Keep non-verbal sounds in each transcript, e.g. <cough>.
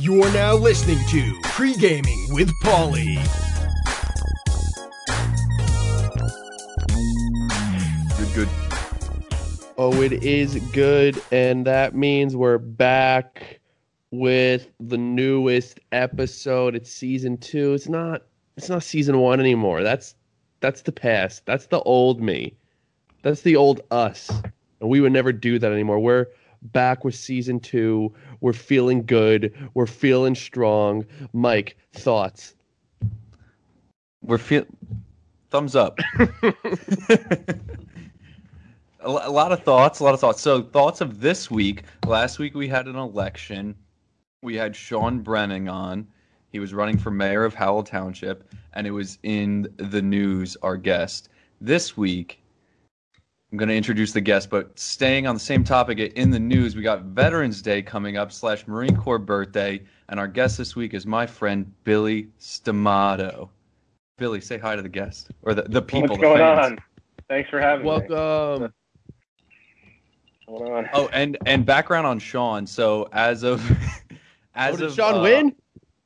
You are now listening to Pre Gaming with Paulie. Good, good. Oh, it is good, and that means we're back with the newest episode. It's season two. It's not. It's not season one anymore. That's that's the past. That's the old me. That's the old us. And we would never do that anymore. We're back with season two. We're feeling good. We're feeling strong. Mike, thoughts? We're feel thumbs up. <laughs> <laughs> a a lot of thoughts, a lot of thoughts. So thoughts of this week. Last week we had an election. We had Sean Brennan on. He was running for mayor of Howell Township, and it was in the news. Our guest this week. I'm going to introduce the guest, but staying on the same topic in the news, we got Veterans Day coming up slash Marine Corps birthday, and our guest this week is my friend Billy Stamato. Billy, say hi to the guest or the, the people. What's the going fans. on? Thanks for having me. Welcome. What's going on? Oh, and and background on Sean. So as of as Oh, did of Sean uh, win?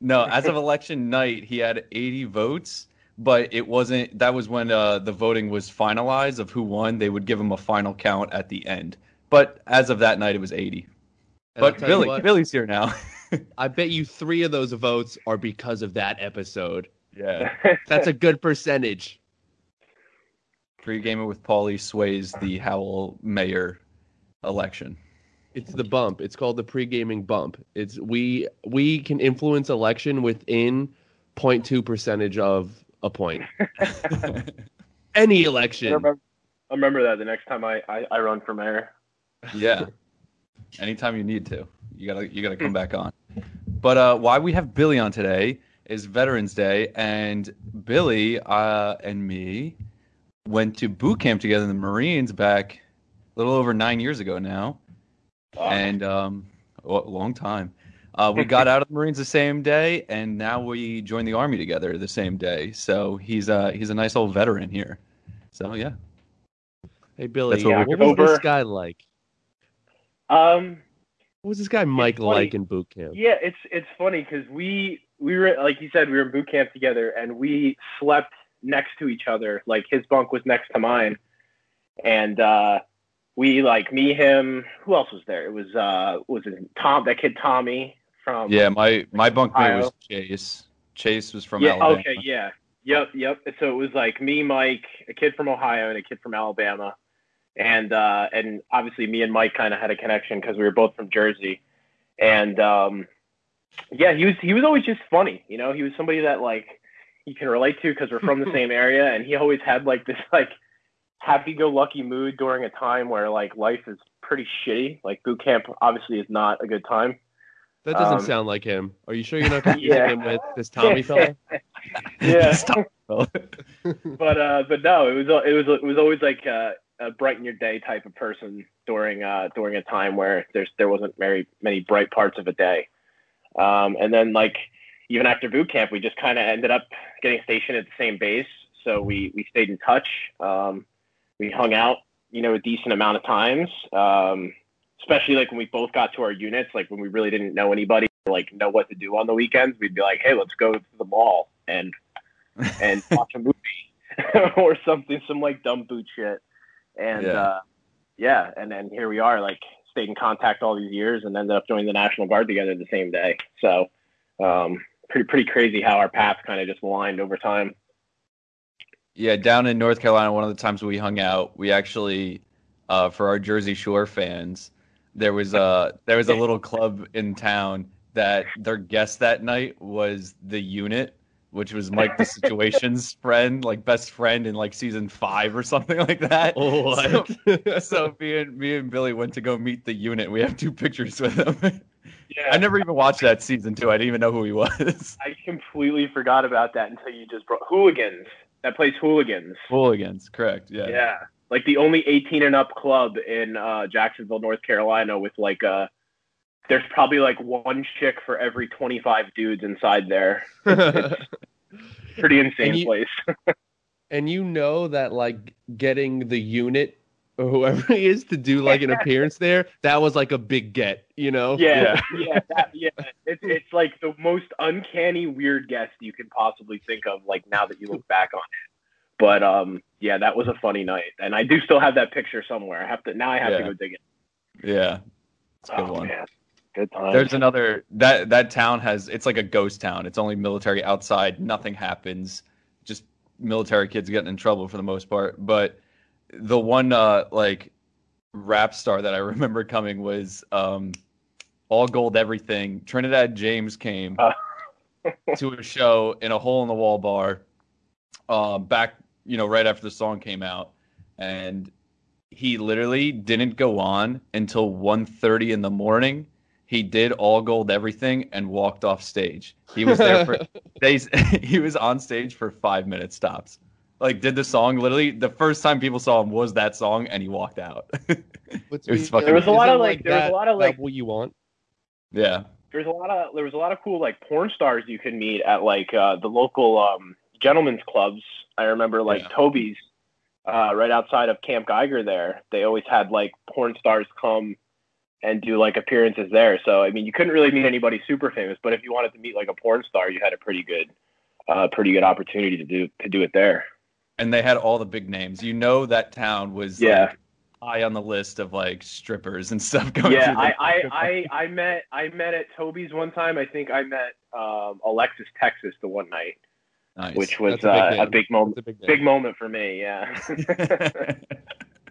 No, as of election night, he had 80 votes, but it wasn't. That was when uh, the voting was finalized of who won. They would give him a final count at the end. But as of that night, it was 80. And But Billy, what, Billy's here now. <laughs> I bet you three of those votes are because of that episode. yeah. <laughs> That's a good percentage. Pre-gamer with Paulie sways the Howell mayor election. It's the bump. It's called the pre-gaming bump. It's we we can influence election within 0.2 percentage of a point. <laughs> Any I election. remember, I remember that the next time I, I, I run for mayor. Yeah. Anytime you need to, you gotta you gotta come back on. But uh, why we have Billy on today is Veterans Day, and Billy uh, and me went to boot camp together in the Marines back a little over nine years ago now, and um, a long time. Uh, we got out of the Marines the same day, and now we joined the Army together the same day. So he's uh, he's a nice old veteran here. So yeah. Hey Billy, That's what what, we- was this guy like? Um, What was this guy Mike like in boot camp? yeah, it's it's funny because we we were like you said we were in boot camp together and we slept next to each other. Like his bunk was next to mine, and uh, we like me him. Who else was there? It was uh was it Tom that kid Tommy from Yeah, my my bunkmate was Chase. Chase was from yeah Alabama. okay yeah yep yep. So it was like me, Mike, a kid from Ohio, and a kid from Alabama. and uh, and obviously me and Mike kind of had a connection because we were both from Jersey, and um, yeah, he was he was always just funny, you know. He was somebody that like you can relate to because we're from the <laughs> same area, and he always had like this like happy-go-lucky mood during a time where like life is pretty shitty. Like boot camp obviously is not a good time. That doesn't Um, sound like him. Are you sure you're not confusing <laughs> Yeah. him with this Tommy <laughs> fellow? Yeah. <laughs> But uh, but no, it was it was it was always like a, a brighten your day type of person during uh during a time where there's there wasn't very many bright parts of a day. Um, and then like even after boot camp, we just kind of ended up getting stationed at the same base, so we we stayed in touch. Um, we hung out, you know, a decent amount of times. Um, especially like when we both got to our units, like when we really didn't know anybody, like know what to do on the weekends, we'd be like, hey, let's go to the mall and <laughs> and watch a movie <laughs> or something, some like dumb boot shit. And Yeah. uh, yeah, and then here we are, like stayed in contact all these years, and ended up joining the National Guard together the same day. So um, pretty pretty crazy how our paths kind of just aligned over time. Yeah, down in North Carolina, one of the times we hung out, we actually, uh, for our Jersey Shore fans, there was a there was a <laughs> little club in town that their guest that night was the unit, which was Mike the Situation's <laughs> friend, like best friend in like season five or something like that. What? So, <laughs> so me and me and Billy went to go meet the unit. We have two pictures with him. Yeah, I never even watched that season two. I didn't even know who he was. I completely forgot about that until you just brought hooligans. That plays hooligans. Hooligans, correct? Yeah. Yeah. Like the only 18 and up club in uh, Jacksonville, North Carolina, with like uh there's probably like one chick for every 25 dudes inside there. <laughs> pretty insane And you- place. <laughs> and you know that like getting the unit or whoever <laughs> he is to do like an appearance there, that was like a big get, you know? Yeah, yeah, that, yeah. It's it's like the most uncanny weird guest you can possibly think of. Like now that you look back on it, but um, yeah, that was a funny night, and I do still have that picture somewhere. I have to now. I have to go dig it. Yeah, it's a good oh, one. Man. Good time. There's another that that town has it's like a ghost town. It's only military outside. Nothing happens. Just military kids getting in trouble for the most part. But the one uh like rap star that I <laughs> remember coming was um all gold everything. Trinidad James came Uh. to a show in a hole in the wall bar um back you know right after the song came out and he literally didn't go on until 1.30 in the morning he did all gold everything and walked off stage he was there for <laughs> days <laughs> he was on stage for five minutes stops like did the song literally the first time people saw him was that song and he walked out <laughs> It was fucking- There was a lot of, like- there was a lot of, like- what you want. yeah There's a lot of there was a lot of cool like porn stars you could meet at like uh, the local um, gentlemen's clubs. I remember like Yeah. Toby's uh, right outside of Camp Geiger. There, they always had like porn stars come and do like appearances there. So I mean, you couldn't really meet anybody super famous, but if you wanted to meet like a porn star, you had a pretty good, uh, pretty good opportunity to do to do it there. And they had all the big names you know that town was Yeah. like, high on the list of like strippers and stuff <laughs> going yeah, through I, I, <laughs> I, I met I met at Toby's one time. I think I met um, Alexis Texas the one night, Nice. which was That's a big uh, a big moment. A big, Big moment for me. Yeah.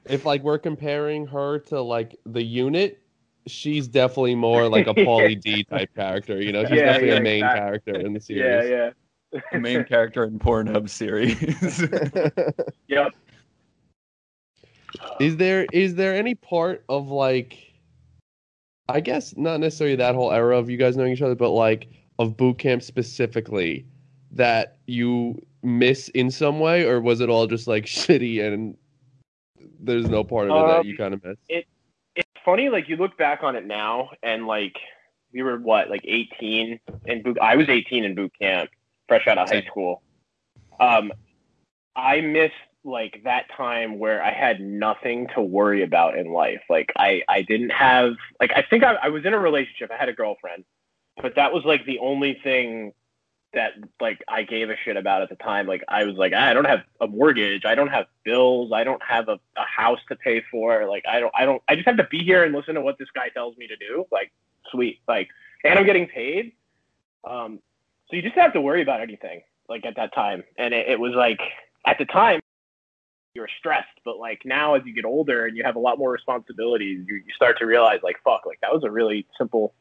If like we're comparing her to like the unit, she's definitely more like a <laughs> Pauly D type character. You know, she's Yeah, definitely yeah, a main exactly. character in the series. yeah, series. yeah. The main character in Pornhub series. <laughs> Yep. is there is there any part of like I guess not necessarily that whole era of you guys knowing each other, but like of boot camp specifically that you miss in some way, or was it all just like <laughs> shitty and there's no part of it that Um, you kind of miss? It, It's funny, like you look back on it now, and like we were what, like 18 in boot. I was 18 in boot camp, fresh out of high school. Um, I miss like that time where I had nothing to worry about in life. Like I, I didn't have like I think I, I was in a relationship. I had a girlfriend, but that was like the only thing that like I gave a shit about at the time. Like I was like, I don't have a mortgage, I don't have bills, I don't have a, a house to pay for. Like I don't, I don't, I just have to be here and listen to what this guy tells me to do. Like sweet, like, and I'm getting paid. Um, so you just have to worry about anything like at that time. And it, it was like at the time you were stressed, but like now as you get older and you have a lot more responsibilities, you, you start to realize like fuck, like that was a really simple,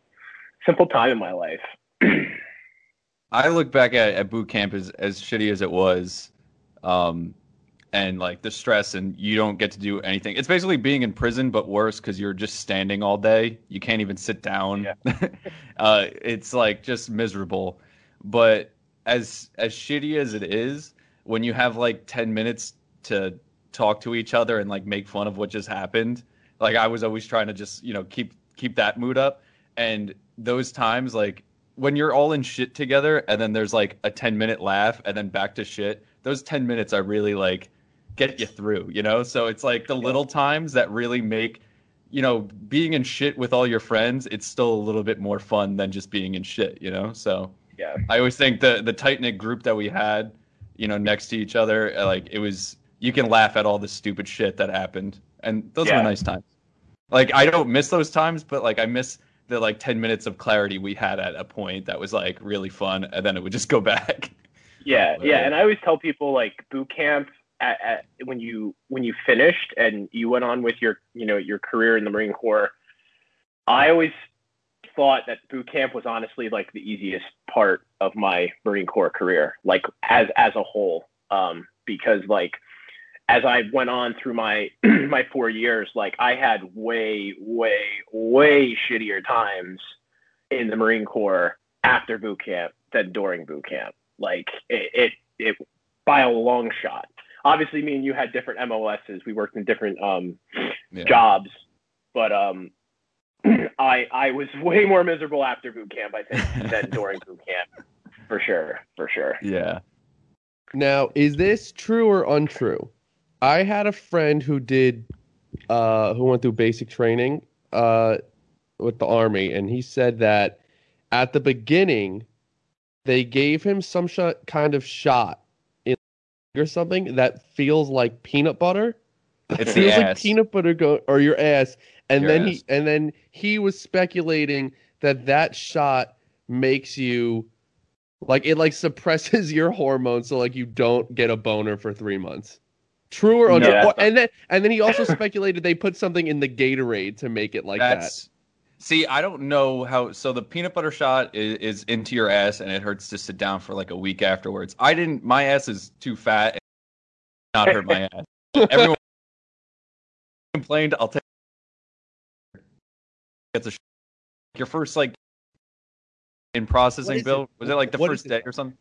simple time in my life. <clears throat> I look back at, at boot camp as as shitty as it was, um, and like the stress, and you don't get to do anything. It's basically being in prison, but worse because you're just standing all day. You can't even sit down. <laughs> uh, it's like just miserable. But as as shitty as it is, when you have like ten minutes to talk to each other and like make fun of what just happened, like I was always trying to just you know keep keep that mood up. And those times, like when you're all in shit together and then there's like a 10 minute laugh and then back to shit those 10 minutes are really like get you through you know? So it's like the little times that really make you know being in shit with all your friends it's still a little bit more fun than just being in shit you know? So Yeah. i always think the the tight knit group that we had you know next to each other uh, like it was you can laugh at all the stupid shit that happened and those Yeah. were nice times like i don't miss those times but like i miss the like 10 minutes of clarity we had at a point that was like really fun and then it would just go <laughs> back Yeah, yeah, and I always tell people like boot camp at, at when you when you finished and you went on with your you know your career in the Marine Corps. I always thought that boot camp was honestly like the easiest part of my Marine Corps career, like as as a whole, um, because like as I went on through my <clears throat> my four years, like I had way way way shittier times in the Marine Corps after boot camp than during boot camp like it, it, it by a long shot. Obviously, me and you had different MOSs. We worked in different um, yeah. jobs, but um, I I was <laughs> way more miserable after boot camp, I think, than <laughs> during boot camp, for sure, for sure. yeah Now, is this true or untrue? I had a friend who did, uh, who went through basic training, uh, with the army, and he said that at the beginning, they gave him some sh- kind of shot in or something that feels like peanut butter. It's <laughs> the feels like ass. peanut butter go or your ass, and Your then ass. he and then he was speculating that that shot makes you like it like suppresses <laughs> your hormones, so like you don't get a boner for three months. True or untrue? No. And then and then he also speculated they put something in the Gatorade to make it like That's see, I don't know how. So the peanut butter shot is, is into your ass, and it hurts to sit down for like a week afterwards. I didn't. My ass is too fat. And not hurt my <laughs> ass. Everyone complained. I'll take. Gets a sh- your first like in processing bill. it? Was it like the What first day or something?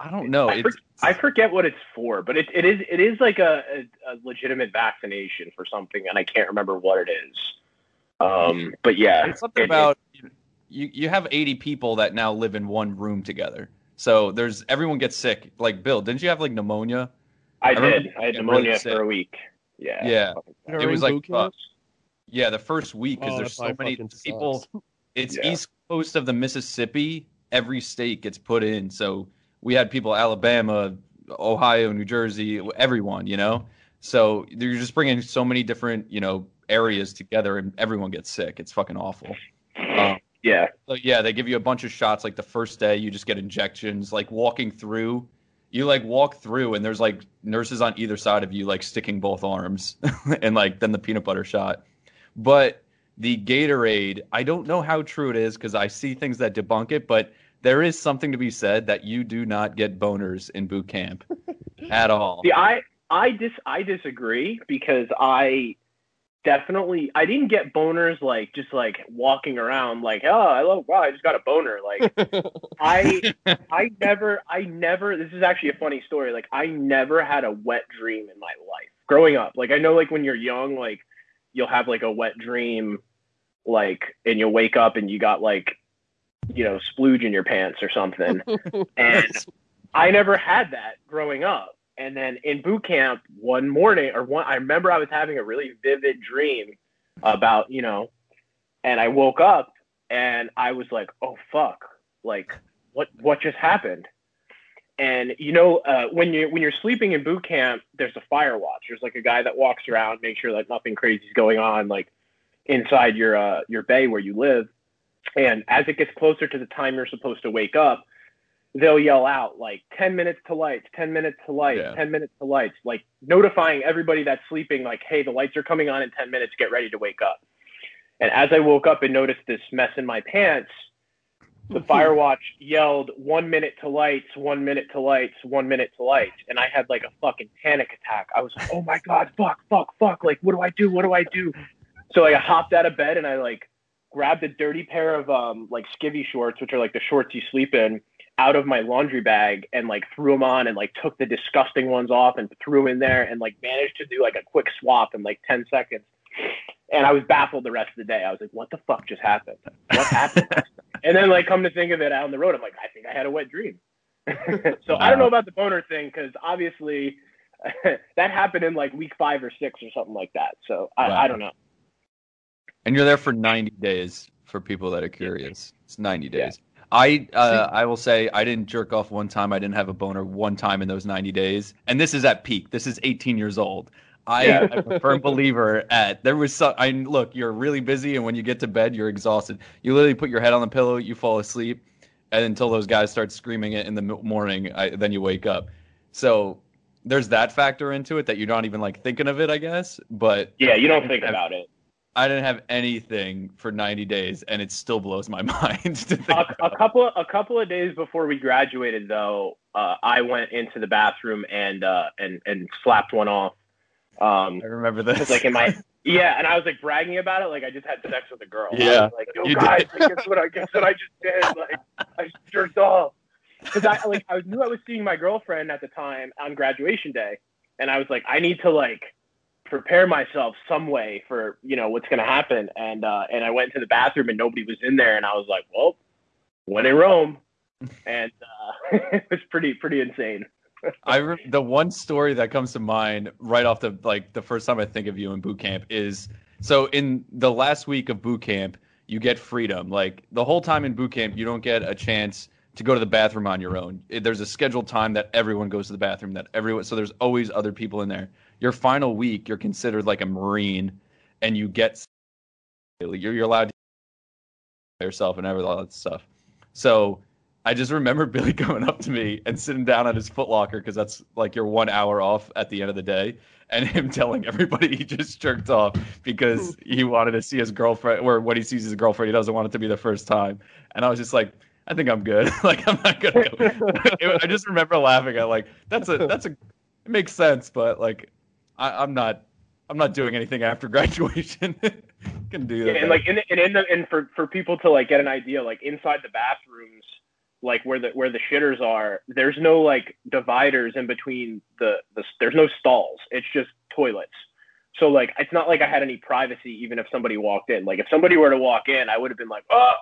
I don't know. I, for- It's, I forget what it's for, but it, it is it is like a, a, a legitimate vaccination for something, and I can't remember what it is. Um, but yeah, It's something it- about you. You have 80 people that now live in one room together. So there's everyone gets sick. Like Bill, didn't you have like pneumonia? I, I did. I had getting really pneumonia for a week. Yeah. Yeah. It was like uh, yeah, the first week because Oh, there's so many people. sucks. It's Yeah. east coast of the Mississippi. Every state gets put in. So we had people Alabama, Ohio, New Jersey, everyone. You know. So you're just bringing so many different you know areas together, and everyone gets sick. It's fucking awful. Um, Yeah. So yeah, they give you a bunch of shots. Like the first day, you just get injections. Like walking through, you like walk through, and there's like nurses on either side of you, like sticking both arms, <laughs> and like then the peanut butter shot. But the Gatorade, I don't know how true it is because I see things that debunk it. But there is something to be said that you do not get boners in boot camp <laughs> at all. See, I I dis I disagree because I definitely I didn't get boners like just like walking around like oh I love wow I just got a boner like <laughs> I I never I never this is actually a funny story like I never had a wet dream in my life growing up like I know like when you're young like you'll have like a wet dream like and you'll wake up and you got like you know splooge in your pants or something <laughs> and I never had that growing up. And then in boot camp one morning or one I remember I was having a really vivid dream about, you know, and I woke up and I was like, "Oh fuck. Like what what just happened?" And you know, uh, when you when you're sleeping in boot camp, there's a fire watch. There's like a guy that walks around, make sure that nothing crazy is going on like inside your uh, your bay where you live. And as it gets closer to the time you're supposed to wake up, they'll yell out like 10 minutes to lights, 10 minutes to lights, Yeah. 10 minutes to lights, like notifying everybody that's sleeping, like, hey, the lights are coming on in 10 minutes, get ready to wake up. And as I woke up and noticed this mess in my pants, the fire watch yelled one minute to lights, one minute to lights, one minute to lights. And I had like a fucking panic attack. I was like, oh my God, fuck, fuck, fuck. Like, what do I do? What do I do? So like, I hopped out of bed and I like grabbed a dirty pair of um like skivvy shorts, which are like the shorts you sleep in, out of my laundry bag and like threw them on and like took the disgusting ones off and threw them in there and like managed to do like a quick swap in like 10 seconds. And I was baffled the rest of the day. I was like, what the fuck just happened? What happened? <laughs> and then like come to think of it out on the road, I'm like, I think I had a wet dream. <laughs> so I don't know about the boner thing because obviously <laughs> that happened in like week five or six or something like that. So I, Wow. I don't know. And you're there for 90 days for people that are curious. It's 90 Yeah. Days. I uh, I will say I didn't jerk off one time. I didn't have a boner one time in those 90 days. And this is at peak. This is 18 years old. I Yeah. am a firm believer at there was some I look, you're really busy and when you get to bed, you're exhausted. You literally put your head on the pillow, you fall asleep, and until those guys start screaming it in the morning, I, then you wake up. So there's that factor into it that you're not even like thinking of it, I guess. But Yeah, you don't think about it. I didn't have anything for 90 days, and it still blows my <laughs> mind to think. a, a couple a couple of days before we graduated though uh, i went into the bathroom and uh, and and slapped one off um I remember this. like in my <laughs> yeah and i was like bragging about it like i just had sex with a girl Yeah, like yo you guys like, guess what i guess what i just did like i jerked off because i like i knew i was seeing my girlfriend at the time on graduation day and i was like i need to like prepare myself some way for you know what's going to happen and uh and i went to the bathroom and nobody was in there and i was like well when in rome <laughs> and uh <laughs> it was pretty pretty insane <laughs> I re- the one story that comes to mind right off the like the first time I think of you in boot camp is so in the last week of boot camp you get freedom. Like the whole time in boot camp you don't get a chance to go to the bathroom on your own. There's a scheduled time that everyone goes to the bathroom. That everyone so there's always other people in there. Your final week you're considered like a marine, and you get you're you're allowed to yourself and all that stuff. So I just remember <laughs> Billy coming up to me and sitting down at his footlocker because that's like your one hour off at the end of the day, and <laughs> him telling everybody he just jerked off because <laughs> he wanted to see his girlfriend, or when he sees his girlfriend, he doesn't want it to be the first time. And I was just like, I think I'm good. like I'm not gonna. Go. I just remember laughing at like that's a that's a it makes sense, but like I, I'm not I'm not doing anything after <laughs> graduation. <laughs> Can do that. Yeah, and like in the, and in the and for for people to like get an idea, like inside the bathrooms, like where the where the shitters are, there's no like dividers in between the the there's no stalls. It's just toilets. So like it's not like I had any privacy even if somebody walked in. Like if somebody were to walk in, I would have been like, oh,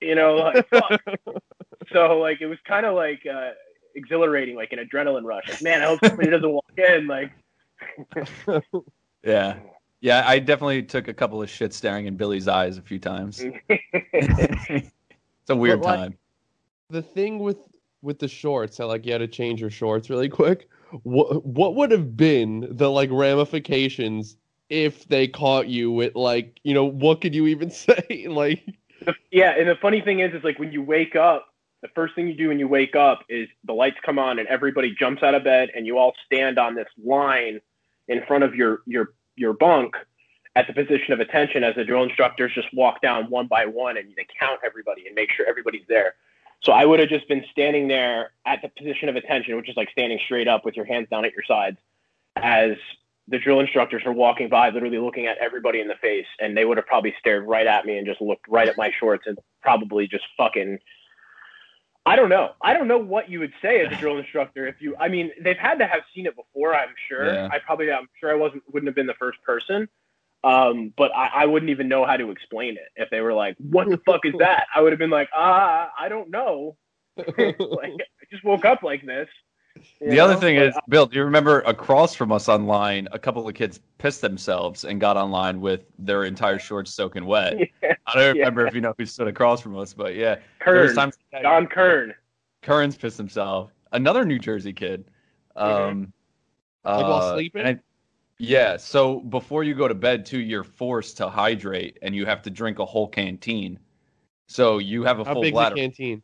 you know, like <laughs> fuck. so like it was kind of like uh, exhilarating, like an adrenaline rush. Like man, I hope somebody doesn't walk in. Like Yeah. Yeah, I definitely took a couple of shit staring in Billy's eyes a few times. it's a weird But, like, time. the thing with with the shorts, how like you had to change your shorts really quick. What what would have been the like ramifications if they caught you with like you know what could you even <laughs> say like Yeah, and the funny thing is, is like when you wake up, the first thing you do when you wake up is the lights come on and everybody jumps out of bed and you all stand on this line in front of your your your bunk at the position of attention as the drill instructors just walk down one by one and they count everybody and make sure everybody's there. So I would have just been standing there at the position of attention, which is like standing straight up with your hands down at your sides, as the drill instructors are walking by, literally looking at everybody in the face, and they would have probably stared right at me and just looked right at my shorts and probably just fucking. I don't know. I don't know what you would say as a drill <laughs> instructor if you. I mean, they've had to have seen it before. I'm sure. Yeah. I probably. I'm sure I wasn't. Wouldn't have been the first person. Um, but I, I wouldn't even know how to explain it if they were like, "What the fuck is <laughs> that?" I would have been like, "Ah, I don't know." <laughs> like, I just woke up like this. You The other thing But is, Bill, do you remember across from us online, a couple of kids pissed themselves and got online with their entire shorts soaking wet. <laughs> Yeah, I don't Yeah. remember if you know who stood across from us, but yeah, Kern, times Don Kern. Kern's pissed himself. Another New Jersey kid. Um, Like while uh, sleeping? I- yeah. So before you go to bed, too, you're forced to hydrate, and you have to drink a whole canteen. So you have a how full big's bladder. the canteen?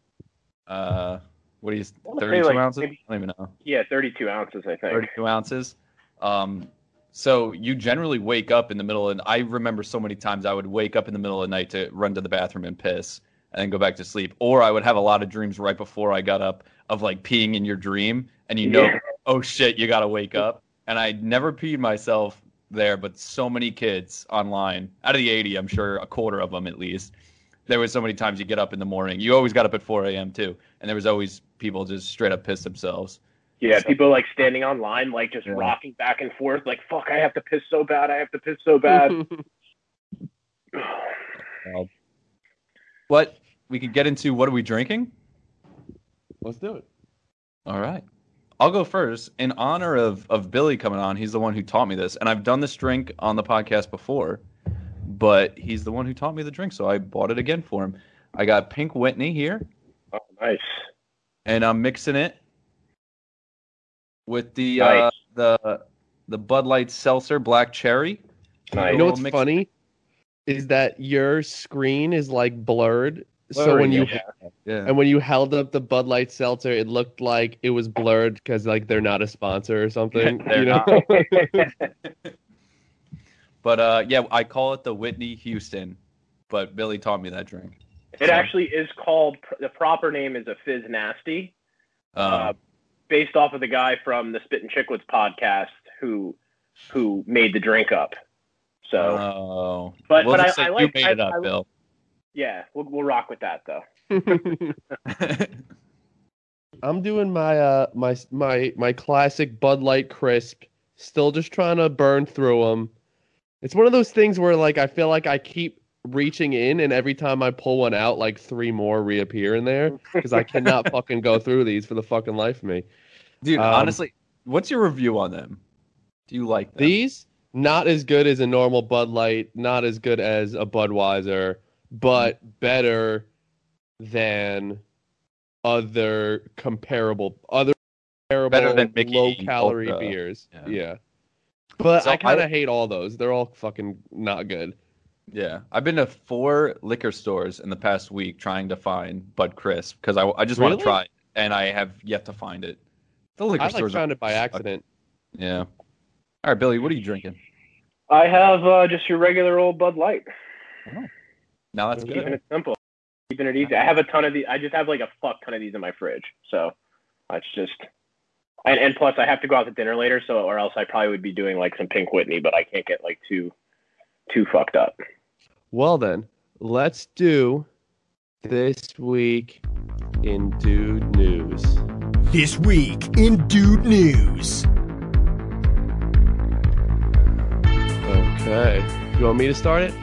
Uh, what do you? wanna say, Thirty-two like, ounces? maybe- I don't even know. Yeah, 32 ounces, I think. 32 ounces. Um, so you generally wake up in the middle, and I remember so many times I would wake up in the middle of the night to run to the bathroom and piss, and then go back to sleep. Or I would have a lot of dreams right before I got up of like peeing in your dream, and you know, Yeah. oh shit, you got to wake up. And I never peed myself there, but so many kids online, out of the 80, I'm sure a quarter of them at least. There was so many times you get up in the morning. You always got up at 4 a.m. too, and there was always people just straight up piss themselves. Yeah, people like standing on line, like just Yeah. rocking back and forth, like, fuck, I have to piss so bad. I have to piss so bad. <laughs> But we could get into what are we drinking? Let's do it. All right. I'll go first. In honor of, of Billy coming on, he's the one who taught me this. And I've done this drink on the podcast before, but he's the one who taught me the drink, so I bought it again for him. I got Pink Whitney here, oh, nice. and I'm mixing it with the Nice. uh, the the Bud Light Seltzer Black Cherry. Nice. You know what's mix- funny is that your screen is like blurred. so when you yeah. Yeah. and when you held up the Bud Light seltzer, it looked like it was blurred because like they're not a sponsor or something. <laughs> They're you know? <laughs> <laughs> But uh, yeah, I call it the Whitney Houston, but Billy taught me that drink. It actually is called, the proper name is a Fizz Nasty, Um, uh, based off of the guy from the Spittin' Chiclets podcast who who made the drink up. So, oh, but- we'll but just I- say I you like- made I- it up, I- Bill. yeah, we'll, we'll rock with that, though. <laughs> <laughs> I'm doing my uh my my my classic Bud Light crisp. Still just trying to burn through them. It's one of those things where like I feel like I keep reaching in, and every time I pull one out, like three more reappear in there <laughs> because I cannot fucking go through these for the fucking life of me. Dude, Um, honestly, what's your review on them? Do you like them? These not as good as a normal Bud Light, not as good as a Budweiser, but better than other comparable other comparable Better than Mickey low calorie beers. Yeah. Yeah. But So I kind of hate all those. They're all fucking not good. Yeah, I've been to four liquor stores in the past week trying to find Bud Crisp because I, I just want to try it, and I have yet to find it. The liquor I like stores are- found it by accident. Yeah. All right, Billy, what are you drinking? I have uh, just your regular old Bud Light. Oh. Now that's Keeping good. it simple. Keeping it easy. I have a ton of these. I just have like a fuck ton of these in my fridge. So that's just. And, and plus, I have to go out to dinner later, so or else I probably would be doing like some Pink Whitney, but I can't get like too, too fucked up. Well then, let's do this week in Dude News. This week in Dude News. Okay. You want me to start it?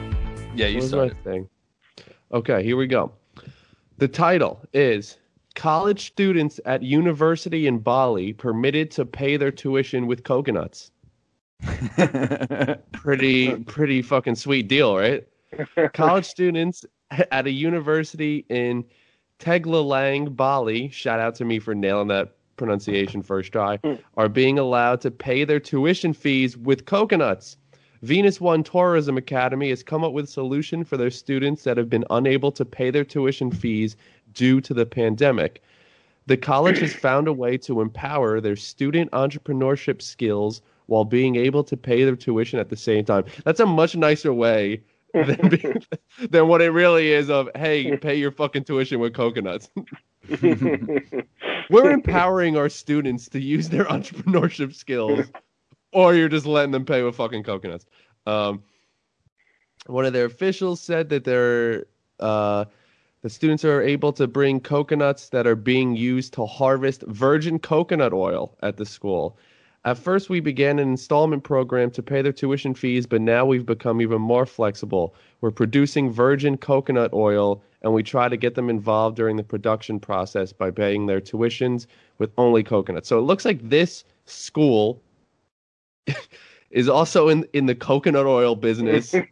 Yeah, you What was started. my thing? Okay, here we go. The title is College Students at University in Bali Permitted to Pay Their Tuition with Coconuts. <laughs> Pretty, pretty fucking sweet deal, right? <laughs> College students at a university in Tegallalang, Bali, shout out to me for nailing that pronunciation first try, <laughs> are being allowed to pay their tuition fees with coconuts. Venus One Tourism Academy has come up with a solution for their students that have been unable to pay their tuition fees due to the pandemic. The college has <clears throat> found a way to empower their student entrepreneurship skills while being able to pay their tuition at the same time. That's a much nicer way <laughs> than, being, <laughs> than what it really is of, hey, pay your fucking tuition with coconuts. <laughs> We're empowering our students to use their entrepreneurship skills, or you're just letting them pay with fucking coconuts. Um, one of their officials said that they're uh, the students are able to bring coconuts that are being used to harvest virgin coconut oil at the school. At first, we began an installment program to pay their tuition fees, but now we've become even more flexible. We're producing virgin coconut oil, and we try to get them involved during the production process by paying their tuitions with only coconuts. So it looks like this school <laughs> is also in, in the coconut oil business. <laughs>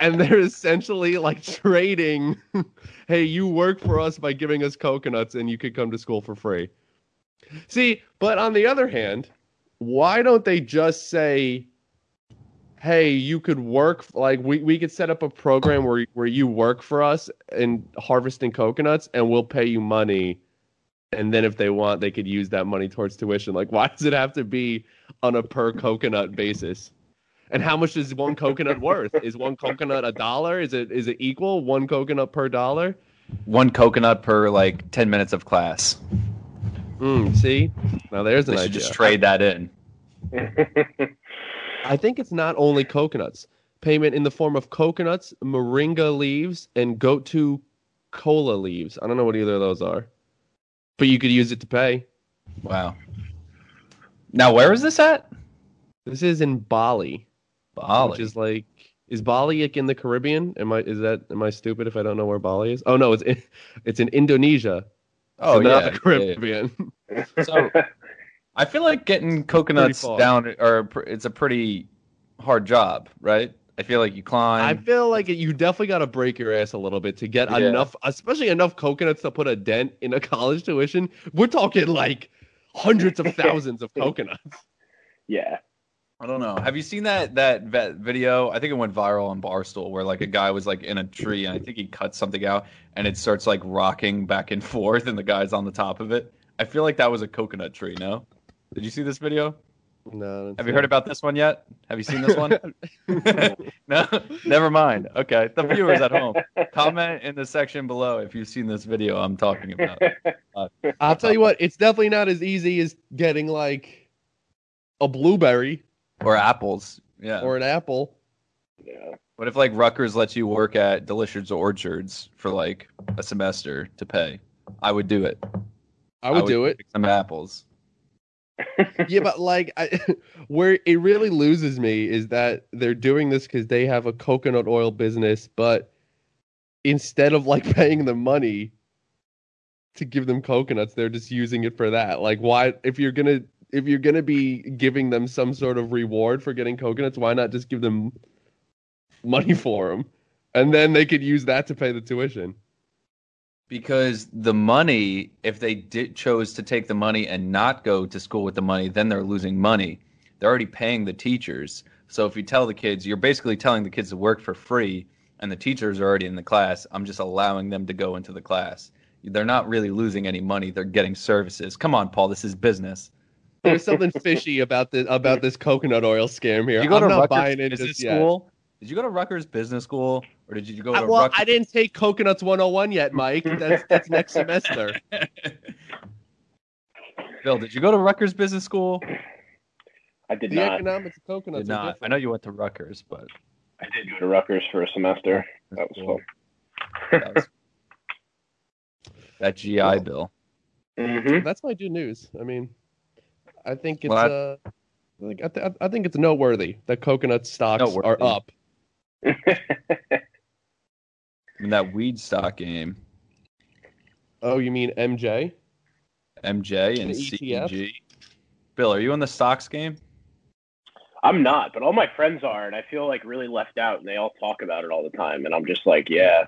And they're essentially like trading <laughs> hey you work for us by giving us coconuts and you could come to school for free. See but on the other hand why don't they just say hey you could work like we, we could set up a program where where you work for us in harvesting coconuts and we'll pay you money. And then if they want they could use that money towards tuition. Like why does it have to be on a per coconut basis and how much is one coconut <laughs> worth? Is one coconut a dollar? Is it is it equal one coconut per dollar? One coconut per like ten minutes of class. Mm, see, now there's They an should idea. just trade that in. I think it's not only coconuts. Payment in the form of coconuts, moringa leaves, and goat to cola leaves. I don't know what either of those are, but you could use it to pay. Wow. Now, where is this at? This is in Bali, Bali. which is like is Bali like in the Caribbean? Am I is that am I stupid if I don't know where Bali is? Oh no, it's in, it's in Indonesia. oh so yeah, not the yeah, yeah. Caribbean. <laughs> So I feel like getting coconuts down or it's a pretty hard job, right? I feel like you climb. I feel like you definitely got to break your ass a little bit to get Yeah. enough, especially enough coconuts to put a dent in a <laughs> college tuition. We're talking like hundreds of <laughs> thousands of coconuts. yeah. I don't know. Have you seen that that that video? I think it went viral on Barstool where like a guy was like in a tree and I think he cut something out and it starts like rocking back and forth and the guy's on the top of it. I feel like that was a coconut tree. No, did you see this video? No, Have you heard about this one yet? Have you seen this one? <laughs> <laughs> no, never mind. Okay, the viewers at home, <laughs> comment in the section below if you've seen this video I'm talking about. Uh, I'll tell you what, it's definitely not as easy as getting like a blueberry Or apples. Yeah. or an apple. yeah. what if like Rutgers lets you work at Delicious Orchards for like a semester to pay? I would do it. I would do it. Some apples. Yeah, but like, I, <laughs> where it really loses me is that they're doing this because they have a coconut oil business, but instead of like <laughs> paying them money, to give them coconuts. They're just using it for that. Like, why? If you're gonna if you're gonna be giving them some sort of reward for getting coconuts, why not just give them money for them, and then they could use that to pay the tuition. Because the money, if they did chose to take the money and not go to school with the money, then they're losing money. They're already paying the teachers. So if you tell the kids, you're basically telling the kids to work for free, and the teachers are already in the class. I'm just allowing them to go into the class. They're not really losing any money. They're getting services. Come on, Paul. This is business. There's something fishy about this about this coconut oil scam here. You go I'm to not Rutgers buying it Business just yet. School? Did you go to Rutgers Business School, or did you go I- to well, Rutgers? I didn't take Coconuts 101 yet, Mike. <laughs> That's that's next semester. Bill, did you go to Rutgers Business School? I did The not. economics of coconuts Did are not. I know you went to Rutgers, but I did go to Rutgers for a semester. That was Cool. fun. that, was... <laughs> that GI Bill. hmm That's my good news. I mean, I think it's Well, uh, I think I, th- I think it's noteworthy that coconut stocks Noteworthy. are up. <laughs> In that weed stock game, Oh, you mean MJ? MJ and The ETF? CG. Bill, are you in the stocks game? I'm not, but all my friends are, and I feel like really left out, and they all talk about it all the time, and I'm just like, yeah,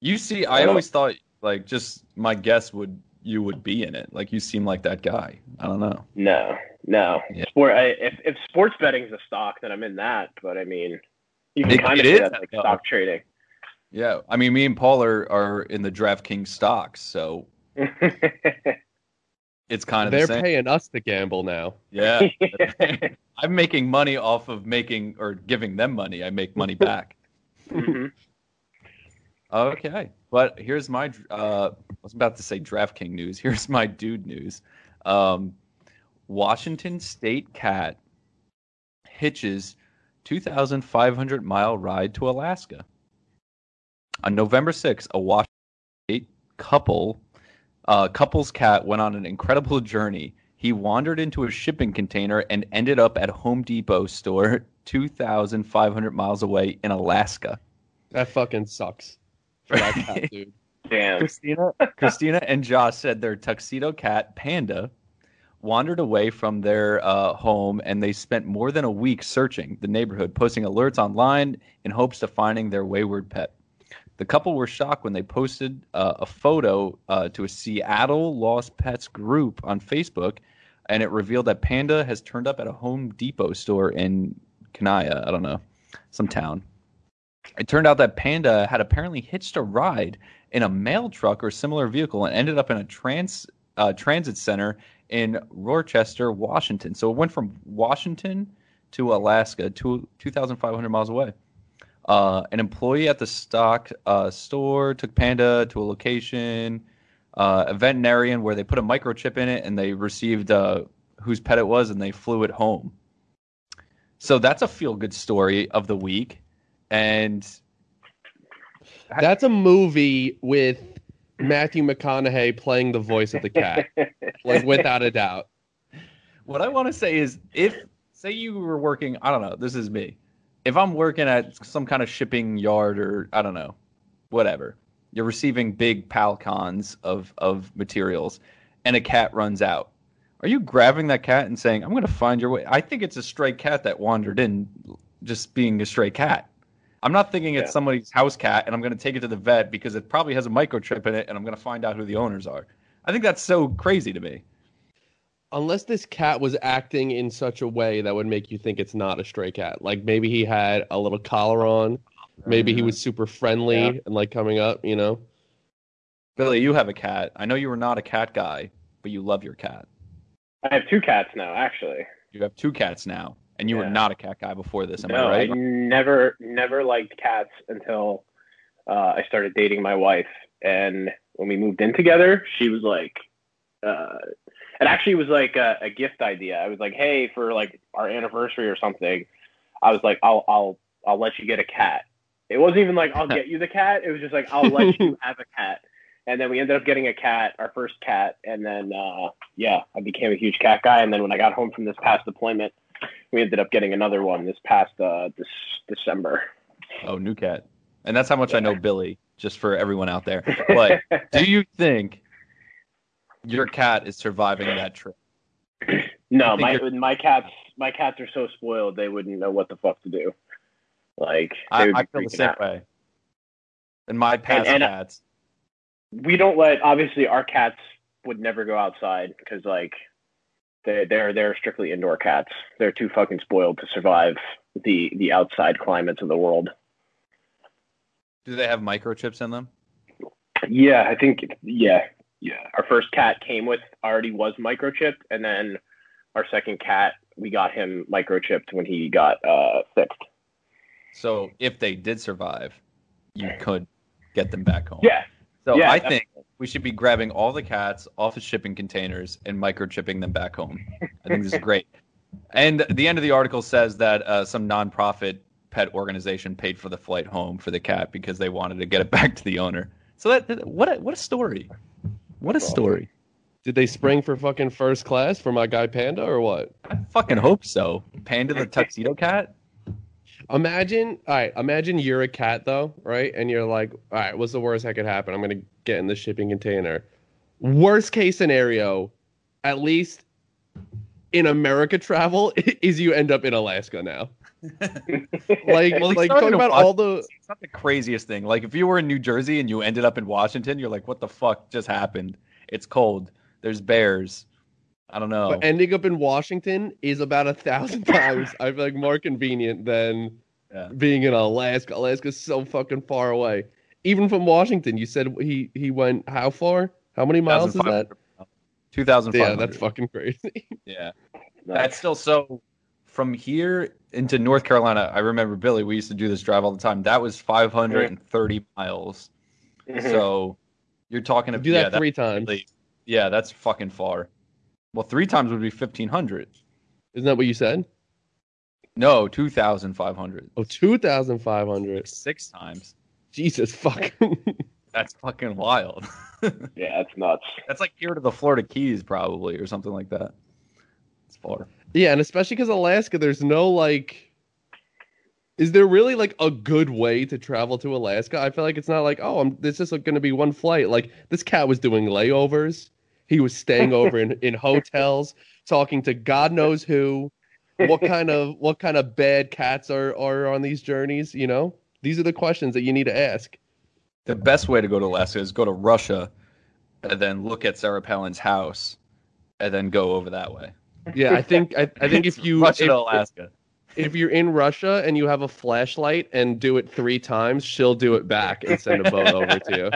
You see, I I don't- always thought like just my guess would you would be in it. Like you seem like that guy. I don't know. no, no. Yeah. Sport. I, if if sports betting's a stock, then I'm in that. But I mean, you can It- kind of it say is, that's like though. stock trading. Yeah, I mean, me and Paul are, are in the DraftKings stocks, so <laughs> it's kind of They're the same. paying us to gamble now. Yeah, <laughs> <laughs> I'm making money off of making or giving them money. I make money back. Mhm. Okay, but here's my. Uh, I was about to say DraftKings news. Here's my dude news. Um, Washington State cat hitches 2,500 mile ride to Alaska. On November 6th, a Washington State couple, uh, couple's cat went on an incredible journey. He wandered into a shipping container and ended up at Home Depot store <laughs> 2,500 miles away in Alaska. That fucking sucks for that cat, <laughs> dude. Damn. Christina, Christina and Josh said their tuxedo cat Panda wandered away from their uh, home, and they spent more than a week searching the neighborhood, posting alerts online in hopes of finding their wayward pet. The couple were shocked when they posted uh, a photo uh, to a Seattle Lost Pets group on Facebook, and it revealed that Panda has turned up at a Home Depot store in Kanaya, I don't know, some town. It turned out that Panda had apparently hitched a ride in a mail truck or similar vehicle and ended up in a trans uh, transit center in Rochester, Washington. So it went from Washington to Alaska, two two thousand five hundred miles away. Uh, an employee at the stock uh, store took Panda to a location, uh, a veterinarian where they put a microchip in it and they received uh, whose pet it was and they flew it home. So that's a feel good story of the week. And That's a movie with Matthew McConaughey playing the voice of the cat, like without a doubt. <laughs> What I want to say is, if say you were working, I don't know, this is me. If I'm working at some kind of shipping yard or I don't know, whatever, you're receiving big palcons of of materials, and a cat runs out. Are you grabbing that cat and saying, "I'm going to find your way"? I think it's a stray cat that wandered in, just being a stray cat. I'm not thinking it's somebody's house cat, and I'm going to take it to the vet because it probably has a microchip in it, and I'm going to find out who the owners are. I think that's so crazy to me. Unless this cat was acting in such a way that would make you think it's not a stray cat. Like maybe he had a little collar on, maybe he was super friendly Yeah. and like coming up, you know. Billy, you have a cat. I know you were not a cat guy, but you love your cat. I have two cats now, actually. You have two cats now, and you were not a cat guy before this. Am no, I right? I never, never liked cats until uh, I started dating my wife. And when we moved in together, she was like, uh, it actually was like a, a gift idea. I was like, hey, for like our anniversary or something, I was like, I'll, I'll, I'll let you get a cat. It wasn't even like I'll get you the cat. It was just like I'll let you <laughs> have a cat. And then we ended up getting a cat, our first cat, and then uh, yeah, I became a huge cat guy. And then when I got home from this past deployment, we ended up getting another one this past uh, this December. Oh, new cat. And that's how much I know Billy, just for everyone out there. But <laughs> do you think your cat is surviving that trip. <clears throat> No, my you're- my cats my cats are so spoiled they wouldn't know what the fuck to do. Like I, I feel the same out. way. And my past and- cats. We don't let obviously our cats would never go outside because like they they're they're strictly indoor cats. They're too fucking spoiled to survive the the outside climates of the world. Do they have microchips in them? Yeah, I think yeah, yeah. Our first cat came with already was microchipped, and then our second cat we got him microchipped when he got uh fixed. So if they did survive, you could get them back home. Yeah, So Yeah, I definitely. think we should be grabbing all the cats off of shipping containers and microchipping them back home. I think this is great. And the end of the article says that uh, some nonprofit pet organization paid for the flight home for the cat because they wanted to get it back to the owner. So that, that- what a, what a story. What a story. Did they spring for fucking first class for my guy Panda or what? I fucking hope so. Panda the tuxedo cat. Imagine, all right, imagine you're a cat though, right? And you're like, all right, what's the worst that could happen? I'm gonna get in the shipping container. Worst case scenario, at least in America travel, <laughs> is you end up in Alaska now. <laughs> Like, Well, like it's talk about all the It's not the craziest thing. Like if you were in New Jersey and you ended up in Washington, you're like, what the fuck just happened? It's cold. There's bears. I don't know. But ending up in Washington is about a thousand <laughs> times, I feel like, more convenient than Yeah. being in Alaska. Alaska's so fucking far away. Even from Washington, you said he he went how far? How many miles is that? 2,500. Yeah, that's fucking crazy. Yeah. <laughs> That's still so. From here into North Carolina, I remember Billy. We used to do this drive all the time. That was 530 miles. Mhm. So you're talking about Do that yeah, that's three times. really- yeah, that's fucking far. Well, three times would be 1,500. Isn't that what you said? No, 2,500. Oh, 2,500. Six times. Jesus fuck. <laughs> That's fucking wild. yeah, that's nuts. That's like here to the Florida Keys, probably, or something like that. It's far. Yeah, and especially because Alaska, there's no like. Is there really like a good way to travel to Alaska? I feel like it's not like, oh, I'm, this is going to be one flight. Like this cat was doing layovers. He was staying over in, in hotels, talking to God knows who. What kind of what kind of bad cats are are on these journeys? You know, these are the questions that you need to ask. The best way to go to Alaska is go to Russia, and then look at Sarah Palin's house, and then go over that way. Yeah, I think I, I think if you Russia if, Alaska. If you're in Russia and you have a flashlight and do it three times, she'll do it back and send a boat over to you.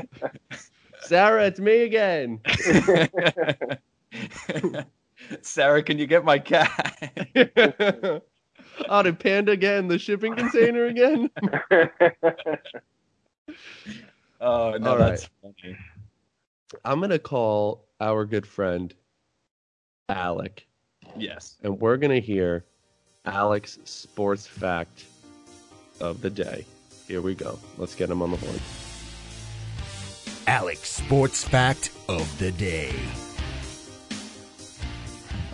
<laughs> Sarah, it's me again. <laughs> Sarah, can you get my cat? <laughs> oh, did Panda again? The shipping container again? oh no, All that's funny. I'm gonna call our good friend Alec, Yes. and we're gonna hear Alec's sports fact of the day. Here we go. Let's get him on the horn. Alec's Sports Fact of the Day.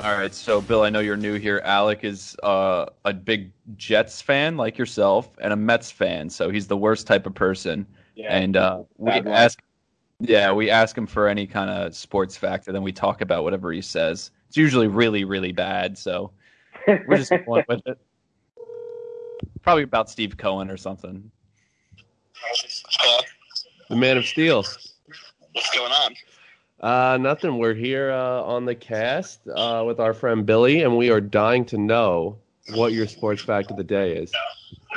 All right, so Bill, I know you're new here. Alec is uh, a big Jets fan like yourself and a Mets fan, so he's the worst type of person. Yeah. and uh, we Bad ask, yeah, we ask him for any kind of sports fact, and then we talk about whatever he says. It's usually really, really bad, so we're just <laughs> going with it. Probably about Steve Cohen or something. Hello. The Man of Steel. What's going on? Uh, nothing. We're here uh, on the cast uh, with our friend Billy, and we are dying to know what your sports fact of the day is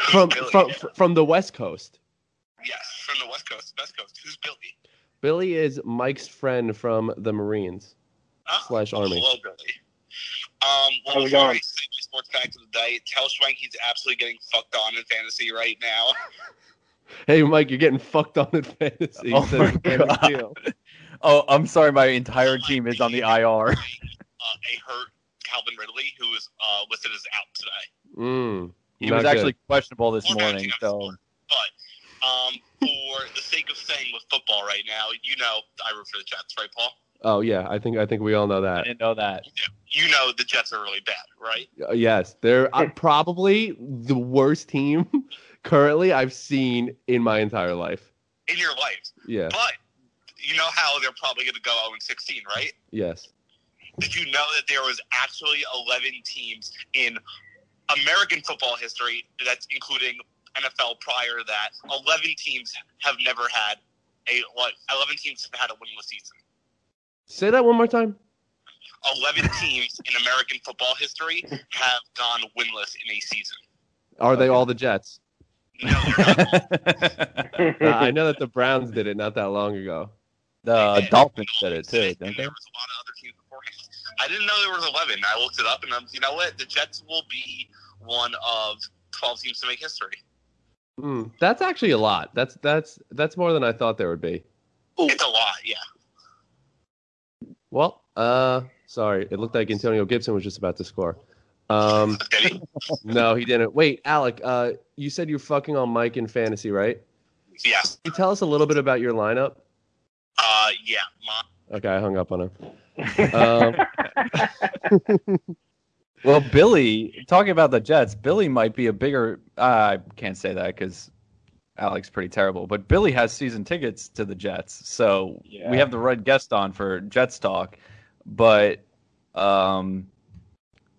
from Billy? from from the West Coast. Yes, from the West Coast, West Coast. Who's Billy? Billy is Mike's friend from the Marines. Oh, Slash Army. Hello, Billy. Um, well, How's it before going? Say my sports fact of the day, tell Schwanky's absolutely getting fucked on in fantasy right now. <laughs> Hey, Mike, you're getting fucked on in fantasy. Oh says my the Man of God. <laughs> Oh, I'm sorry, my entire team is on the IR. Uh, a hurt Calvin Ridley, who is uh, listed as out today. Mm, He not was good. actually questionable this We're morning, so. But um, for the sake of staying with football right now, you know I root for the Jets, right, Paul? Oh yeah, I think I think we all know that. I that. didn't know that. You know the Jets are really bad, right? Uh, yes, they're uh, <laughs> probably the worst team <laughs> currently I've seen in my entire life. In your life. Yeah. But you know how they're probably going to go 0 16, right? Yes. Did you know that there was actually 11 teams in American football history, that's including NFL prior to that, 11 teams have never had a what? 11 teams have had a winless season. Say that one more time. 11 <laughs> teams in American football history have gone winless in a season. Are they all the Jets? No. Uh, <laughs> I know that the Browns did it not that long ago. the They- Dolphins did it too, didn't there they? was a lot of other teams beforehand. I didn't know there was 11. I looked it up, and I'm, you know what? The Jets will be one of 12 teams to make history. Hmm, that's actually a lot. That's that's that's more than I thought there would be. It's a lot, yeah. Well, uh, sorry, it looked like Antonio Gibson was just about to score. Um, <laughs> no, he didn't. Wait, Alec, uh, you said you're fucking on Mike in fantasy, right? Yes. Can you tell us a little bit about your lineup? Uh, yeah. My, Okay, I hung up on him. <laughs> Um, <laughs> Well, Billy, talking about the Jets, Billy might be a bigger. Uh, I can't say that because Alex pretty terrible. But Billy has season tickets to the Jets, so Yeah. we have the red guest on for Jets talk. But um,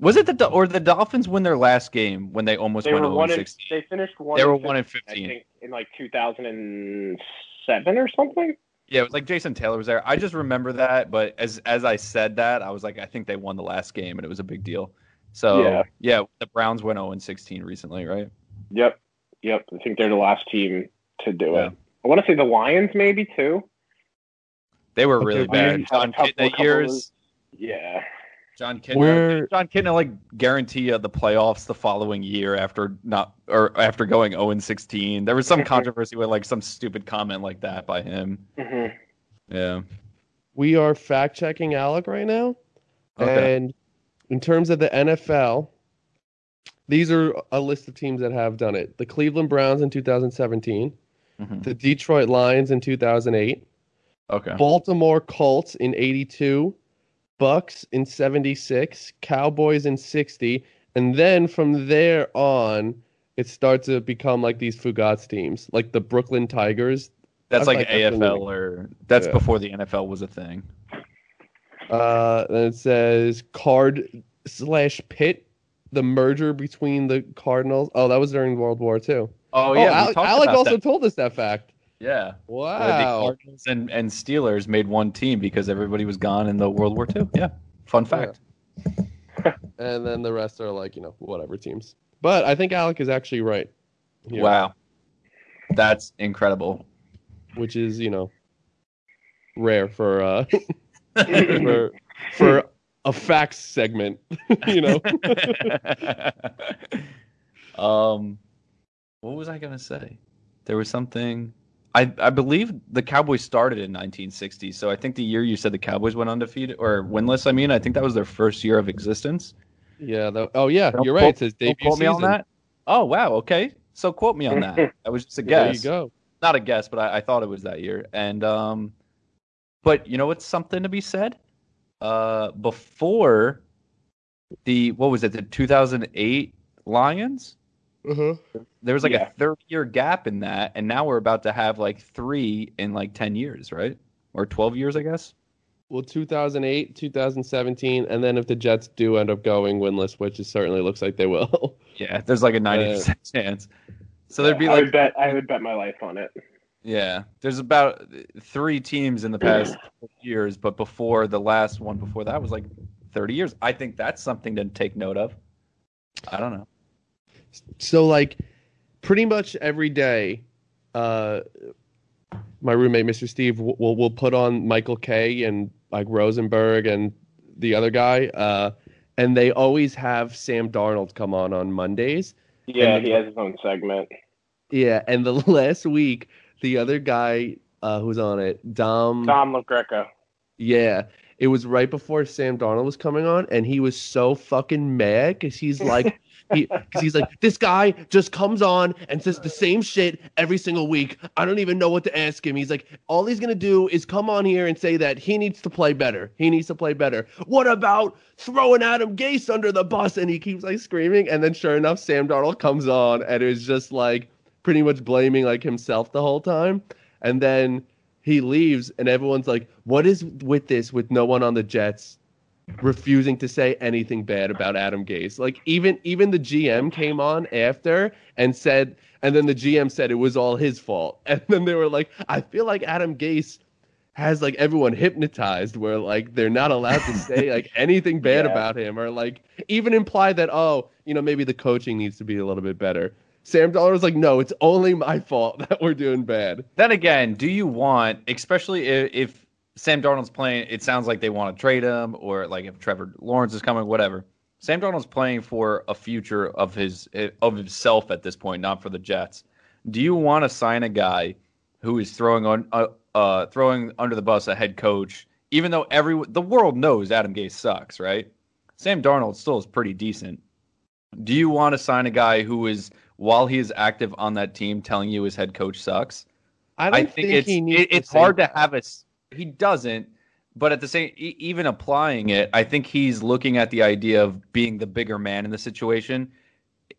was it the or the Dolphins win their last game when they almost they went were one in, 16? they finished one. They were one in I 15. think in like 2007 or something. Yeah, it was like Jason Taylor was there. I just remember that, but as as I said that, I was like, I think they won the last game, and it was a big deal. So Yeah. yeah, the Browns went 0 16 recently, right? Yep, yep. I think they're the last team to do Yeah. it. I want to say the Lions maybe too. They were really Lions bad. Jon couple- Kitna couple years. Yeah, Jon Kitna. Where- Jon Kitna like guarantee you the playoffs the following year after not or after going 0 and 16. There was some controversy with like some stupid comment like that by him. hmm Yeah. we are fact checking Alec right now. Okay. And in terms of the NFL, these are a list of teams that have done it. The Cleveland Browns in 2017, Mhm. the Detroit Lions in 2008, Okay. Baltimore Colts in 82, Bucs in 76, Cowboys in 60, and then from there on it starts to become like these Fugats teams, like the Brooklyn Tigers. That's like like AFL me. or that's Yeah. before the NFL was a thing. Uh, then it says Card slash pit, the merger between the Cardinals. Oh, that was during World War II. Oh Oh, yeah, we Alec, Alec also that. told us that fact. Yeah. Where the Wow. Cardinals and, and Steelers made one team because everybody was gone in the World War II. Yeah. Fun fact. <laughs> And then the rest are like, you know, whatever teams. But I think Alec is actually right. here, Wow. That's incredible. Which is, you know, rare for uh <laughs> for for a facts segment, <laughs> you know. <laughs> um, what was I gonna say? There was something. I I believe the Cowboys started in 1960, so I think the year you said the Cowboys went undefeated or winless. I mean, I think that was their first year of existence. yeah, the, oh yeah, Don't you're quote- right. It says debut quote me on that. Oh wow, okay. So quote me on that. <laughs> That was just a guess. There you go. Not a guess, but I, I thought it was that year. And um, but you know what's something to be said? Uh, before the what was it? The 2008 Lions. Uh-huh. There was like Yeah. a 30 year gap in that, and now we're about to have like three in like 10 years, right? Or 12 years, I guess. Well, 2008, 2017, and then if the Jets do end up going winless, which it certainly looks like they will. Yeah, there's like a 90% <laughs> chance. So there'd be I like, would bet I would bet my life on it. Yeah, there's about three teams in the past years, but before the last one before that was like 30 years. I think that's something to take note of. I don't know. so, like, pretty much every day, uh, my roommate, Mr. Steve, will will will put on Michael Kay and like Rosenberg and the other guy, uh, and they always have Sam Darnold come on on Mondays. Yeah, And- he has his own segment. Yeah, and the <laughs> last week, the other guy uh, who's on it, Don. Dom LaGreca. Yeah, it was right before Sam Darnold was coming on, and he was so fucking mad because he's like, <laughs> he, cause he's like, this guy just comes on and says the same shit every single week. I don't even know what to ask him. He's like, all he's gonna do is come on here and say that he needs to play better. He needs to play better. What about throwing Adam Gase under the bus? And he keeps like screaming, and then sure enough, Sam Darnold comes on, and it was just like pretty much blaming like himself the whole time, and then he leaves, and everyone's like, "What is with this? With no one on the Jets refusing to say anything bad about Adam Gase? Like even even the GM came on after and said, and then the GM said it was all his fault, <laughs> and then they were like, "I feel like Adam Gase." Has like everyone hypnotized, where like they're not allowed to say <laughs> like anything bad Yeah. about him, or like even imply that oh, you know, maybe the coaching needs to be a little bit better. Sam Dollar was like, no, it's only my fault <laughs> that we're doing bad. Then again, do you want, especially if, if Sam Darnold's playing, it sounds like they want to trade him, or like if Trevor Lawrence is coming, whatever. Sam Darnold's playing for a future of his of himself at this point, not for the Jets. Do you want to sign a guy who is throwing on uh, uh, throwing under the bus a head coach, even though every the world knows Adam Gase sucks, right? Sam Darnold still is pretty decent. Do you want to sign a guy who is while he is active on that team telling you his head coach sucks? I don't I think, it's he needs it, it's say hard to have a he doesn't, but at the same even applying it, I think he's looking at the idea of being the bigger man in the situation.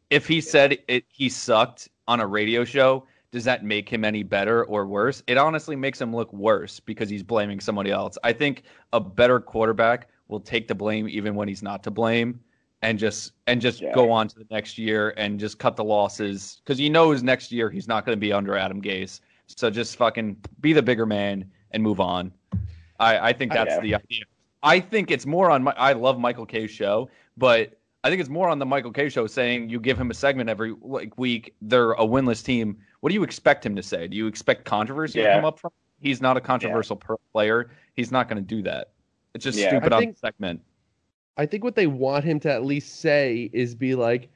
If he said it he sucked on a radio show, does that make him any better or worse? It honestly makes him look worse because he's blaming somebody else. I think a better quarterback will take the blame even when he's not to blame and just and just Yeah. go on to the next year and just cut the losses because he knows next year he's not going to be under Adam Gase. So just fucking be the bigger man and move on. I, I think that's Yeah. the idea. I think it's more on my. I love Michael Kay's show, but I think it's more on the Michael Kay show saying you give him a segment every like week. They're a winless team. What do you expect him to say? Do you expect controversy to come up from? He's not a controversial per- player. He's not going to do that. It's just Yeah. stupid I on the segment. I think what they want him to at least say is be like,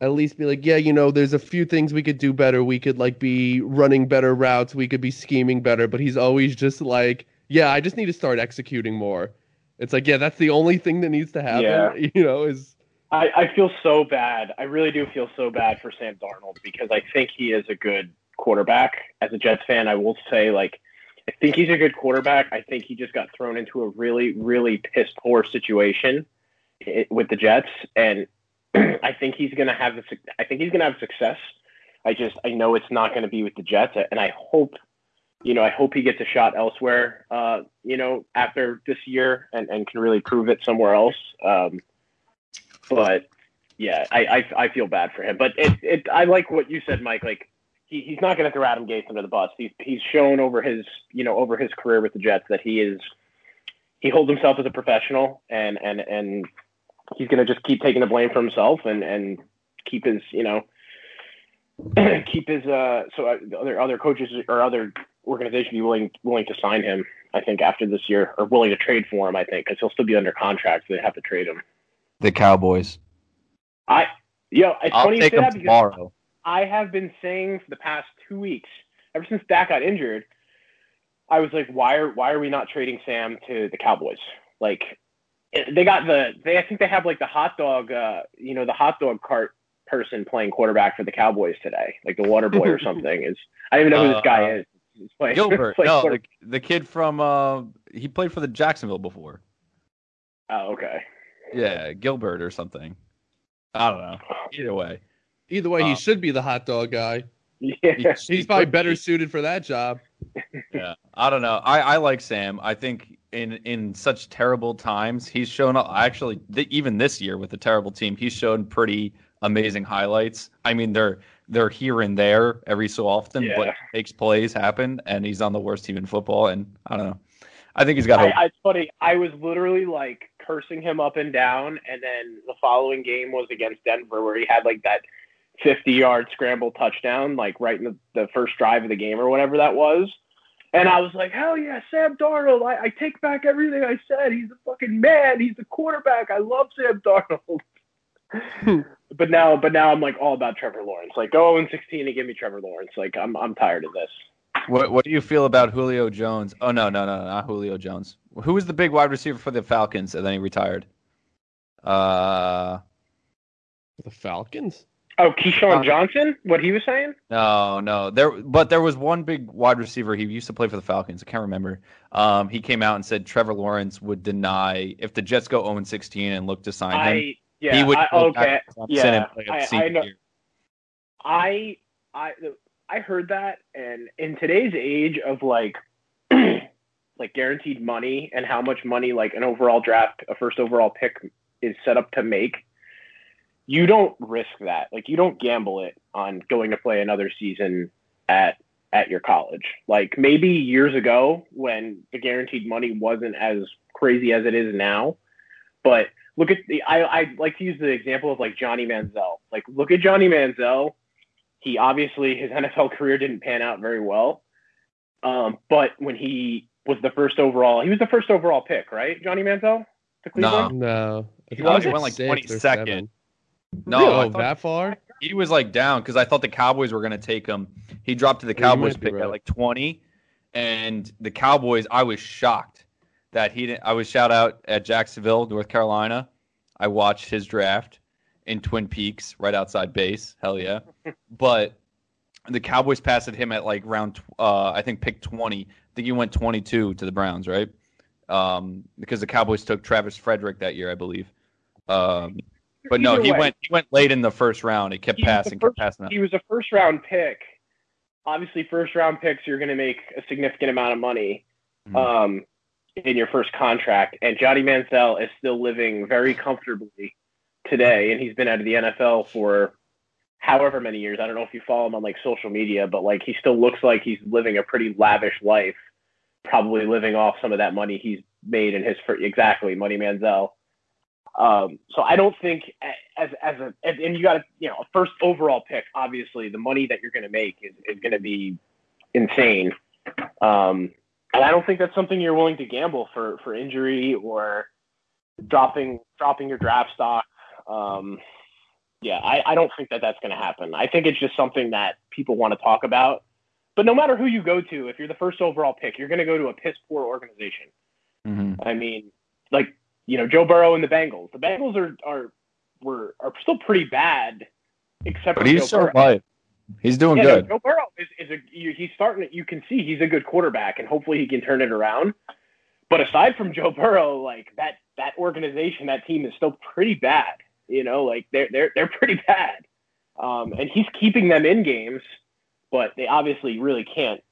at least be like, yeah, you know, there's a few things we could do better. We could like be running better routes. We could be scheming better. But he's always just like, yeah, I just need to start executing more. It's like, yeah, that's the only thing that needs to happen. Yeah. <laughs> You know, is I, I feel so bad. I really do feel so bad for Sam Darnold because I think he is a good quarterback. As a Jets fan, I will say, like, I think he's a good quarterback. I think he just got thrown into a really, really piss poor situation with the Jets, and <clears throat> I think he's gonna have the. I think he's gonna have success. I just, I know it's not going to be with the Jets, and I hope, you know, I hope he gets a shot elsewhere. Uh, you know, after this year, and and can really prove it somewhere else. Um, but yeah, I, I I feel bad for him. But it it I like what you said, Mike. Like he, he's not going to throw Adam Gase under the bus. He's he's shown over his you know over his career with the Jets that he is he holds himself as a professional and and and he's going to just keep taking the blame for himself and and keep his you know <clears throat> keep his uh so uh, other other coaches or other organizations be willing willing to sign him. I think after this year or willing to trade for him. I think because he'll still be under contract, so they have to trade him. The Cowboys. I yo, it's I'll funny you take say them that because tomorrow. I have been saying for the past two weeks, ever since Dak got injured, I was like, why are why are we not trading Sam to the Cowboys? Like they got the they I think they have like the hot dog uh you know the hot dog cart person playing quarterback for the Cowboys today, like the water boy or <laughs> something. Is I don't even know who this guy Uh, is. He's playing, <laughs> Gilbert. playing No, the, the kid from uh, he played for the Jacksonville before. oh, okay. Yeah, Gilbert or something. I don't know. Either way, either way, he Uh, should be the hot dog guy. <laughs> Yeah. He's probably better suited for that job. <laughs> yeah, I don't know. I, I like Sam. I think in in such terrible times, he's shown up. Actually, th- even this year with a terrible team, he's shown pretty amazing highlights. I mean, they're they're here and there every so often, but Yeah. he makes plays happen, and he's on the worst team in football. And I don't know. I think he's got. I, hope. I, it's funny. I was literally like cursing him up and down, and then the following game was against Denver, where he had like that 50-yard scramble touchdown, like right in the, the first drive of the game or whatever that was. And I was like, hell yeah, Sam Darnold. I, I take back everything I said. He's a fucking man. He's the quarterback. I love Sam Darnold. but now, but now I'm like all about Trevor Lawrence. Like go 0 16 and give me Trevor Lawrence. Like I'm I'm tired of this. What What do you feel about Julio Jones? Oh no, no, no, not Julio Jones. Who was the big wide receiver for the Falcons, and then he retired? Uh, The Falcons. Oh, Keyshawn Johnson? What he was saying? no, no. There, but there was one big wide receiver. He used to play for the Falcons. I can't remember. Um, he came out and said Trevor Lawrence would deny if the Jets go 0 16 and look to sign him. I yeah. he would I, okay. yeah, I- I know. I I I heard that, and in today's age of like <clears throat> like guaranteed money and how much money like an overall draft, a first overall pick is set up to make, you don't risk that. Like you don't gamble it on going to play another season at at your college. Like maybe years ago when the guaranteed money wasn't as crazy as it is now, but look at the I I like to use the example of like Johnny Manziel. Like look at Johnny Manziel. He obviously his NFL career didn't pan out very well. Um, but when he was the first overall, he was the first overall pick, right? Johnny Manziel to Cleveland. No, I He was it went like 22nd. seventh. No, Really? Oh, thought that far? he was like down because I thought the Cowboys were going to take him. He dropped to the Cowboys might pick right. at like 20, and the Cowboys. I was shocked that he didn't. I was shout out at Jacksonville, North Carolina. I watched his draft in Twin Peaks, right outside base. Hell yeah! <laughs> but the Cowboys passed him at like round, uh, I think pick 20. I think he went 22 to the Browns, right? Um, because the Cowboys took Travis Frederick that year, I believe. Um, but no, he way, went he went late in the first round. He kept He passing, kept first- passing. He was a first round pick. Obviously, first round picks, you're going to make a significant amount of money Mhm. um, in your first contract. And Johnny Manziel is still living very comfortably today. And he's been out of the NFL for however many years. I don't know if you follow him on like social media, but like he still looks like he's living a pretty lavish life, probably living off some of that money he's made in his fir- exactly Money Manziel. Um, so I don't think as as a and and you got to you know a first overall pick. Obviously, the money that you're going to make is is going to be insane. Um, and I don't think that's something you're willing to gamble for for injury or dropping dropping your draft stock. Um, yeah, I, I don't think that that's going to happen. I think it's just something that people want to talk about. But no matter who you go to, if you're the first overall pick, you're going to go to a piss poor organization. Mhm. I mean, like you know, Joe Burrow and the Bengals. The Bengals are are were are still pretty bad, except But for he's Joe still alive. He's doing Yeah, no, good. Joe Burrow is, is a he's starting. You can see he's a good quarterback, and hopefully he can turn it around. But aside from Joe Burrow, like that that organization, that team is still pretty bad. You know, like they're they're they're pretty bad. Um, and he's keeping them in games, but they obviously really can't.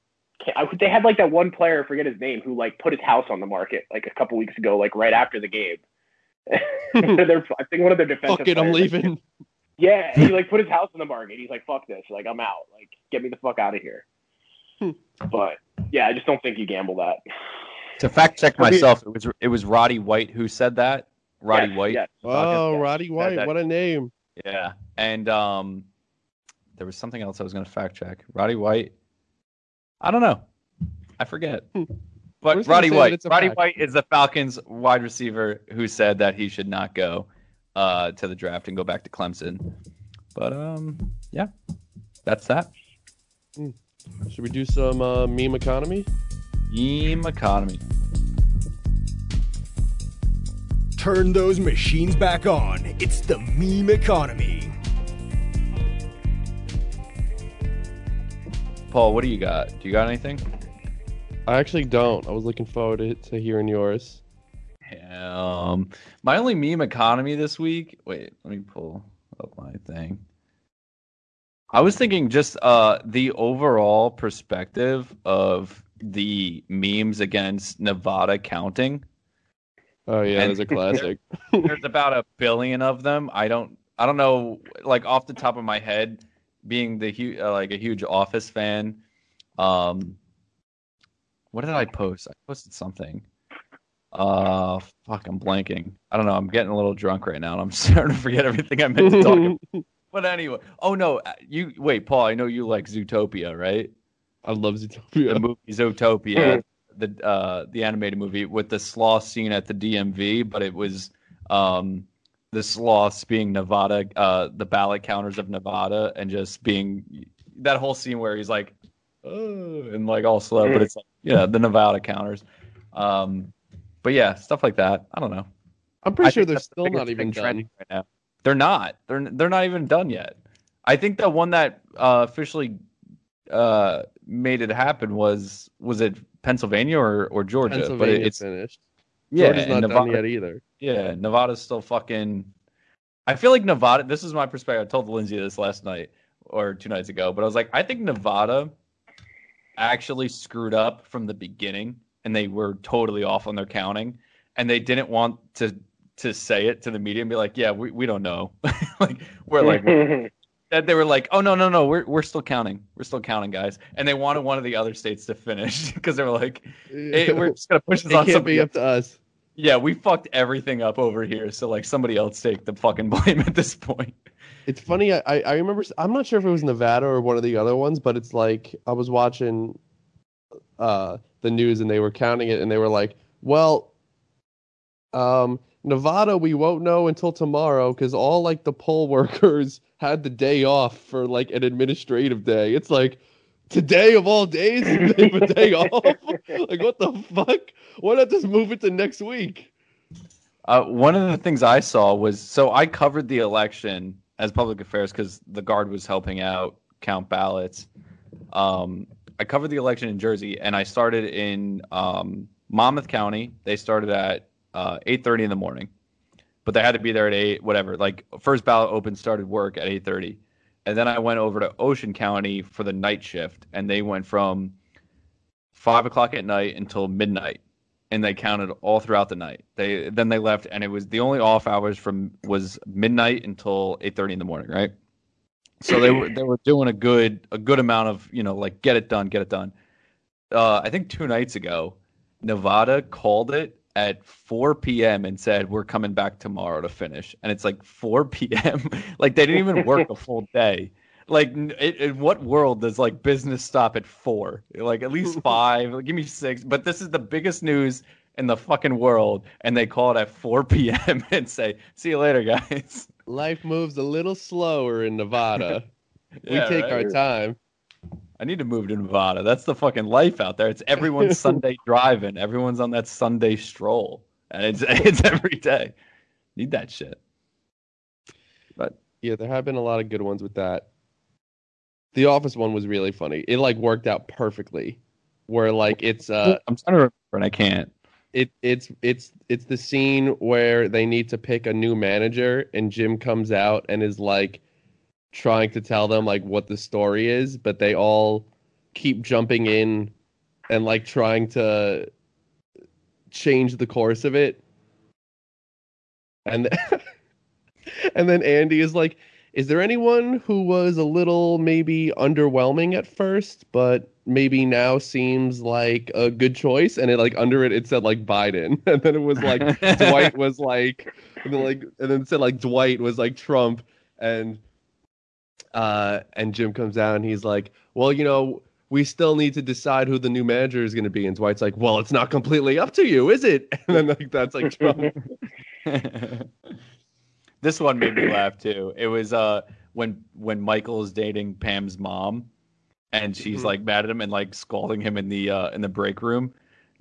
Can't I, they had like that one player, I forget his name, who like put his house on the market like a couple weeks ago, like right after the game. <laughs> <laughs> They're- I think one of their defensive. Fuck it, I'm players- leaving. <laughs> yeah, he like put his house on the market. He's like, "Fuck this! Like, I'm out. Like, get me the fuck out of here." Hmm. but yeah, I just don't think you gamble that. To fact check myself, it was it was Roddy White who said that. Roddy Yes, White. yes. Oh, Yeah. Roddy White, that- what a name. Yeah. And um there was something else I was going to fact check. Roddy White. I don't know. I forget. Hmm. But Roddy White. Roddy fact. White is the Falcons wide receiver who said that he should not go uh, to the draft and go back to Clemson. But um yeah. That's that. Should we do some uh, meme economy? Meme economy. Turn those machines back on. It's the meme economy. Paul, what do you got? Do you got anything? I actually don't. I was looking forward to, to hearing yours. Um, my only meme economy this week. Wait, let me pull up my thing. I was thinking just uh the overall perspective of the memes against Nevada counting. Oh yeah, And- there's a classic. <laughs> There's about a billion of them. I don't I don't know like off the top of my head being the hu- uh, like a huge office fan. Um what did I post? I posted something. Uh fuck, I'm blanking. I don't know. I'm getting a little drunk right now and I'm <laughs> starting to forget everything I meant to talk about. <laughs> But anyway, oh no, uh, you wait, Paul. I know you like Zootopia, right? I love Zootopia. The movie Zootopia, the uh, the animated movie with the sloth scene at the DMV, but it was um, the sloths being Nevada, uh, the ballot counters of Nevada, and just being that whole scene where he's like, oh, and like all slow, but it's like yeah, the Nevada counters. Um, but yeah, stuff like that. I don't know. I'm pretty I sure they're that's the still not even trending done. right now. They're not. They're they're not even done yet. I think the one that uh, officially uh, made it happen was was it Pennsylvania or, or Georgia? but it, it's finished. yeah, Georgia's and not Nevada, done yet either. Yeah, Nevada's still fucking. I feel like Nevada. This is my perspective. I told Lindsay this last night or two nights ago, but I was like, I think Nevada actually screwed up from the beginning and they were totally off on their counting, and they didn't want to to say it to the media and be like, "Yeah, we, we don't know." <laughs> like we're like <laughs> that they were like, "Oh no, no, no, we're we're still counting. We're still counting, guys." And they wanted one of the other states to finish <laughs> because they were like, hey, "We're just gonna push this it on can't somebody." be up to us. Yeah, we fucked everything up over here, so like somebody else take the fucking <laughs> blame at this point. It's funny. I, I remember. I'm not sure if it was Nevada or one of the other ones, but it's like I was watching uh, the news and they were counting it, and they were like, "Well, um, Nevada, we won't know until tomorrow because all like the poll <laughs> workers had the day off for like an administrative day. It's like today of all days, they have a day off. like what the fuck? Why not just move it to next week? Uh, one of the things I saw was so I covered the election as public affairs because the guard was helping out count ballots. Um, I covered the election in Jersey, and I started in um, Monmouth County. They started at uh, eight thirty in the morning, but they had to be there at eight. Whatever, like first ballot open started work at eight thirty, and then I went over to Ocean County for the night shift, and they went from five o'clock at night until midnight and they counted all throughout the night. They then they left, and it was the only off hours from was midnight until eight thirty in the morning, right? So they were they were doing a good a good amount of you know like get it done, get it done. Uh, I think two nights ago, Nevada called it at 4 p.m. and said we're coming back tomorrow to finish, and it's like 4 <laughs> p.m. like they didn't even work a full day. Like, in, in what world does like business stop at four? Like at least <laughs> five. like, give me six. But this is the biggest news in the fucking world, and they call it at 4 <laughs> p.m. and say, "See you later, guys." Life moves a little slower in Nevada. we take right? our time. I need to move to Nevada. That's the fucking life out there. It's everyone's <laughs> Sunday driving. Everyone's on that Sunday stroll, and it's <laughs> it's every day. Need that shit. But yeah, there have been a lot of good ones with that. The Office one was really funny. It like worked out perfectly. Where like it's uh I'm trying to remember, and I can't. it it's it's it's the scene where they need to pick a new manager and Jim comes out and is like trying to tell them like what the story is, but they all keep jumping in and like trying to change the course of it. And <laughs> and then Andy is like, is there anyone who was a little maybe underwhelming at first, but maybe now seems like a good choice? And it like under it it said like Biden. <laughs> And then it was like <laughs> Dwight was like and then like and then it said like Dwight was like Trump and uh and Jim comes out and he's like, Well, you know, we still need to decide who the new manager is gonna be. And Dwight's like, Well, it's not completely up to you, is it? <laughs> And then like that's like <laughs> Trump. <laughs> this one made me laugh too. It was uh when when Michael is dating Pam's mom, and she's Mhm. like mad at him and like scolding him in the uh in the break room,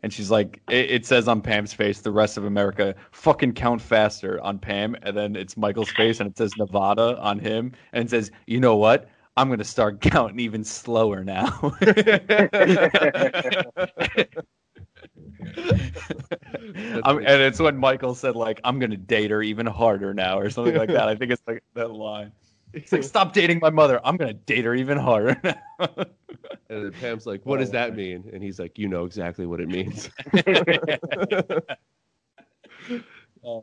and she's like, it, it says on Pam's face, the rest of America fucking count faster on Pam, and then it's Michael's face and it says Nevada on him, and it says, you know what? I'm gonna start <laughs> counting even slower now. <laughs> I'm, and it's when Michael said like I'm gonna date her even harder now or something like that. I think it's like that line. It's like stop dating my mother. I'm gonna date her even harder. <laughs> And then Pam's like, "What does that mean?" And he's like, "You know exactly what it means." <laughs> Uh,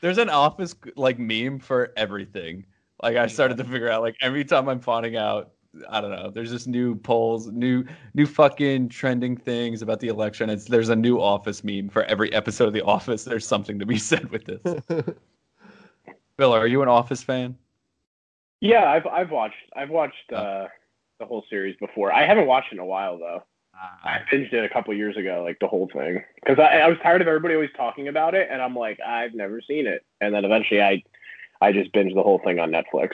there's an office like meme for everything. Like I started to figure out like every time I'm finding out I don't know. There's just new polls, new new fucking trending things about the election. It's there's a new office meme for every episode of The Office. There's something to be said with this. <laughs> Bill, are you an Office fan? Yeah, I've I've watched I've watched uh, the whole series before. I haven't watched it in a while though. I binged it a couple years ago, like the whole thing, because I, I was tired of everybody always talking about it, and I'm like, I've never seen it. And then eventually, I I just binged the whole thing on Netflix.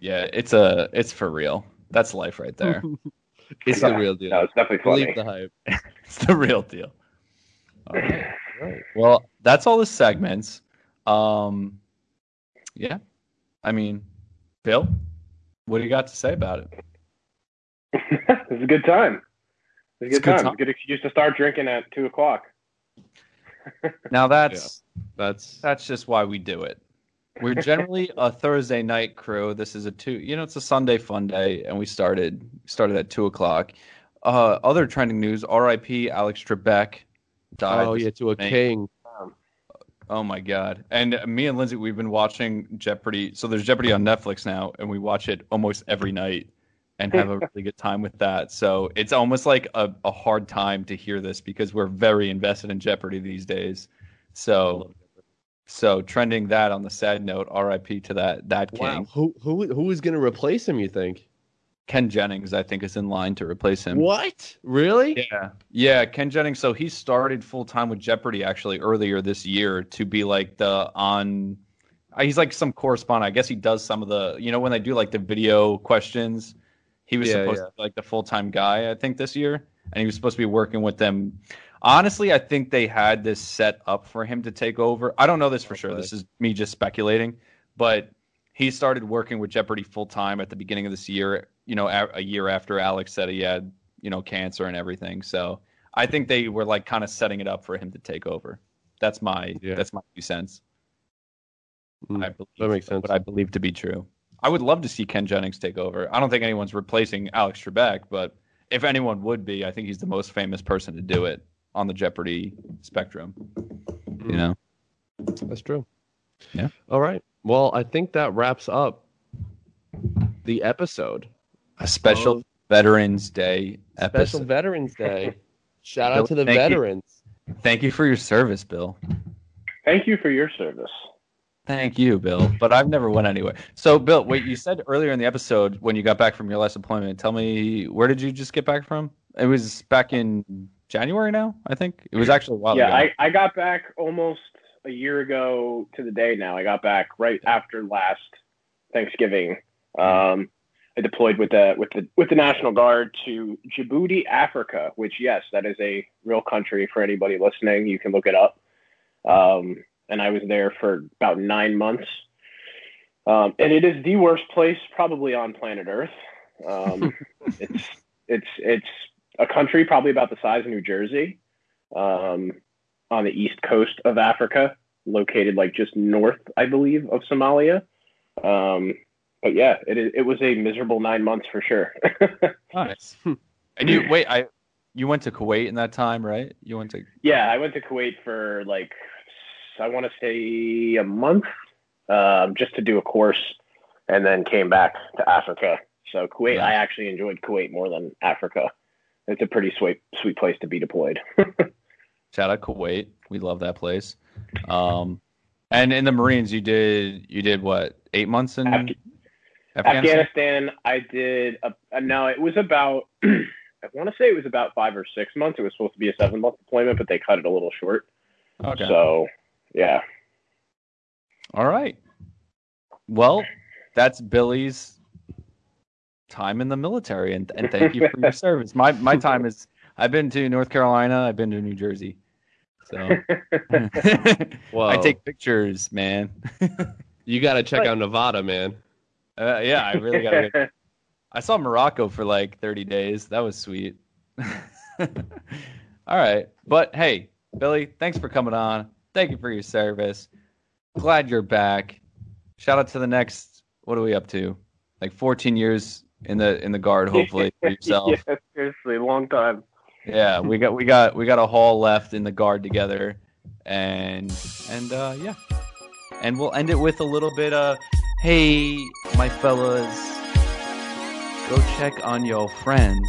Yeah, it's a it's for real. That's life right there. <laughs> it's the real deal. No, it's definitely funny. Believe the hype. <laughs> it's the real deal. All right. Right. Well, that's all the segments. Um, yeah. I mean, Bill, what do you got to say about it? <laughs> it's a good time. It's a It's good a good time. time. It's a good excuse to start drinking at two o'clock. <laughs> Now that's That's that's just why we do it. We're <laughs> generally a Thursday night crew. This is a two. You know, it's a Sunday fun day, and we started started at two o'clock. Uh, other trending news: R.I.P. Alex Trebek died. Oh yeah, to a May. king. Oh my god! And me and Lindsay, we've been watching Jeopardy. So there's Jeopardy on Netflix now, and we watch it almost every night, and have a <laughs> really good time with that. So it's almost like a, a hard time to hear this because we're very invested in Jeopardy these days. So, so trending that on the sad note, R.I.P. to that that king. Wow. Who who who is going to replace him? You think? Ken Jennings, I think, is in line to replace him. What? Really? Yeah, yeah, Ken Jennings. So he started full time with Jeopardy actually earlier this year to be like the on. uh, He's like some correspondent. I guess he does some of the. You know when they do like the video questions, he was Yeah, supposed yeah. to be like the full time guy. I think this year, and he was supposed to be working with them. Honestly, I think they had this set up for him to take over. I don't know this for sure. This is me just speculating, but he started working with Jeopardy full time at the beginning of this year. You know, a, a year after Alex said he had you know cancer and everything. So I think they were like kind of setting it up for him to take over. That's my Yeah. that's my two cents. Mm, I believe that makes sense. What I believe to be true. I would love to see Ken Jennings take over. I don't think anyone's replacing Alex Trebek, but if anyone would be, I think he's the most famous person to do it on the Jeopardy spectrum. You know. That's true. Yeah. All right. Well, I think that wraps up the episode. A special Oh. Veterans Day episode. Special. Veterans Day. <laughs> Shout Bill, out to the thank you. veterans. Thank you for your service, Bill. Thank you for your service. Thank you, Bill. But I've never went anywhere. So, Bill, wait, you said earlier in the episode when you got back from your last employment, tell me where did you just get back from? It was back in January now, I think. It was actually a while yeah, ago. I, I got back almost a year ago to the day now. I got back right after last Thanksgiving. Um, I deployed with the with the with the National Guard to Djibouti, Africa. Which, yes, that is a real country for anybody listening. You can look it up. Um, and I was there for about nine months. Um, and it is the worst place probably on planet Earth. Um, <laughs> it's it's it's a country probably about the size of New Jersey, um, on the east coast of Africa, located like just north, I believe, of Somalia. But yeah, it it was a miserable nine months for sure. <laughs> nice. and you wait, I you went to Kuwait in that time, right? You went to yeah, I went to Kuwait for like I want to say a month, um, just to do a course, and then came back to Africa. So Kuwait, Yeah. I actually enjoyed Kuwait more than Africa. It's a pretty sweet sweet place to be deployed. <laughs> shout out Kuwait. We love that place. Um and in the Marines you did you did what, eight months in Afga- Afghanistan? Afghanistan, I did. A, a, no, it was about. <clears throat> I want to say it was about five or six months. It was supposed to be a seven month deployment, but they cut it a little short. Okay. So, yeah. All right. Well, that's Billy's time in the military, and and thank you for your <laughs> service. My my time is I've been to North Carolina, I've been to New Jersey, so <laughs> <laughs> I take pictures, man. You got to check out Nevada, man. Uh, yeah, I really gotta. Get... <laughs> I saw Morocco for like thirty days. That was sweet. <laughs> All right, but hey, Billy, thanks for coming on. Thank you for your service. Glad you're back. Shout out to the next. What are we up to? Like 14 years in the in the guard, <laughs> hopefully for yourself. yeah, seriously, long time. yeah, we got we got we got a haul left in the guard together, and and uh, yeah, and we'll end it with a little bit of, hey, my fellas, go check on your friends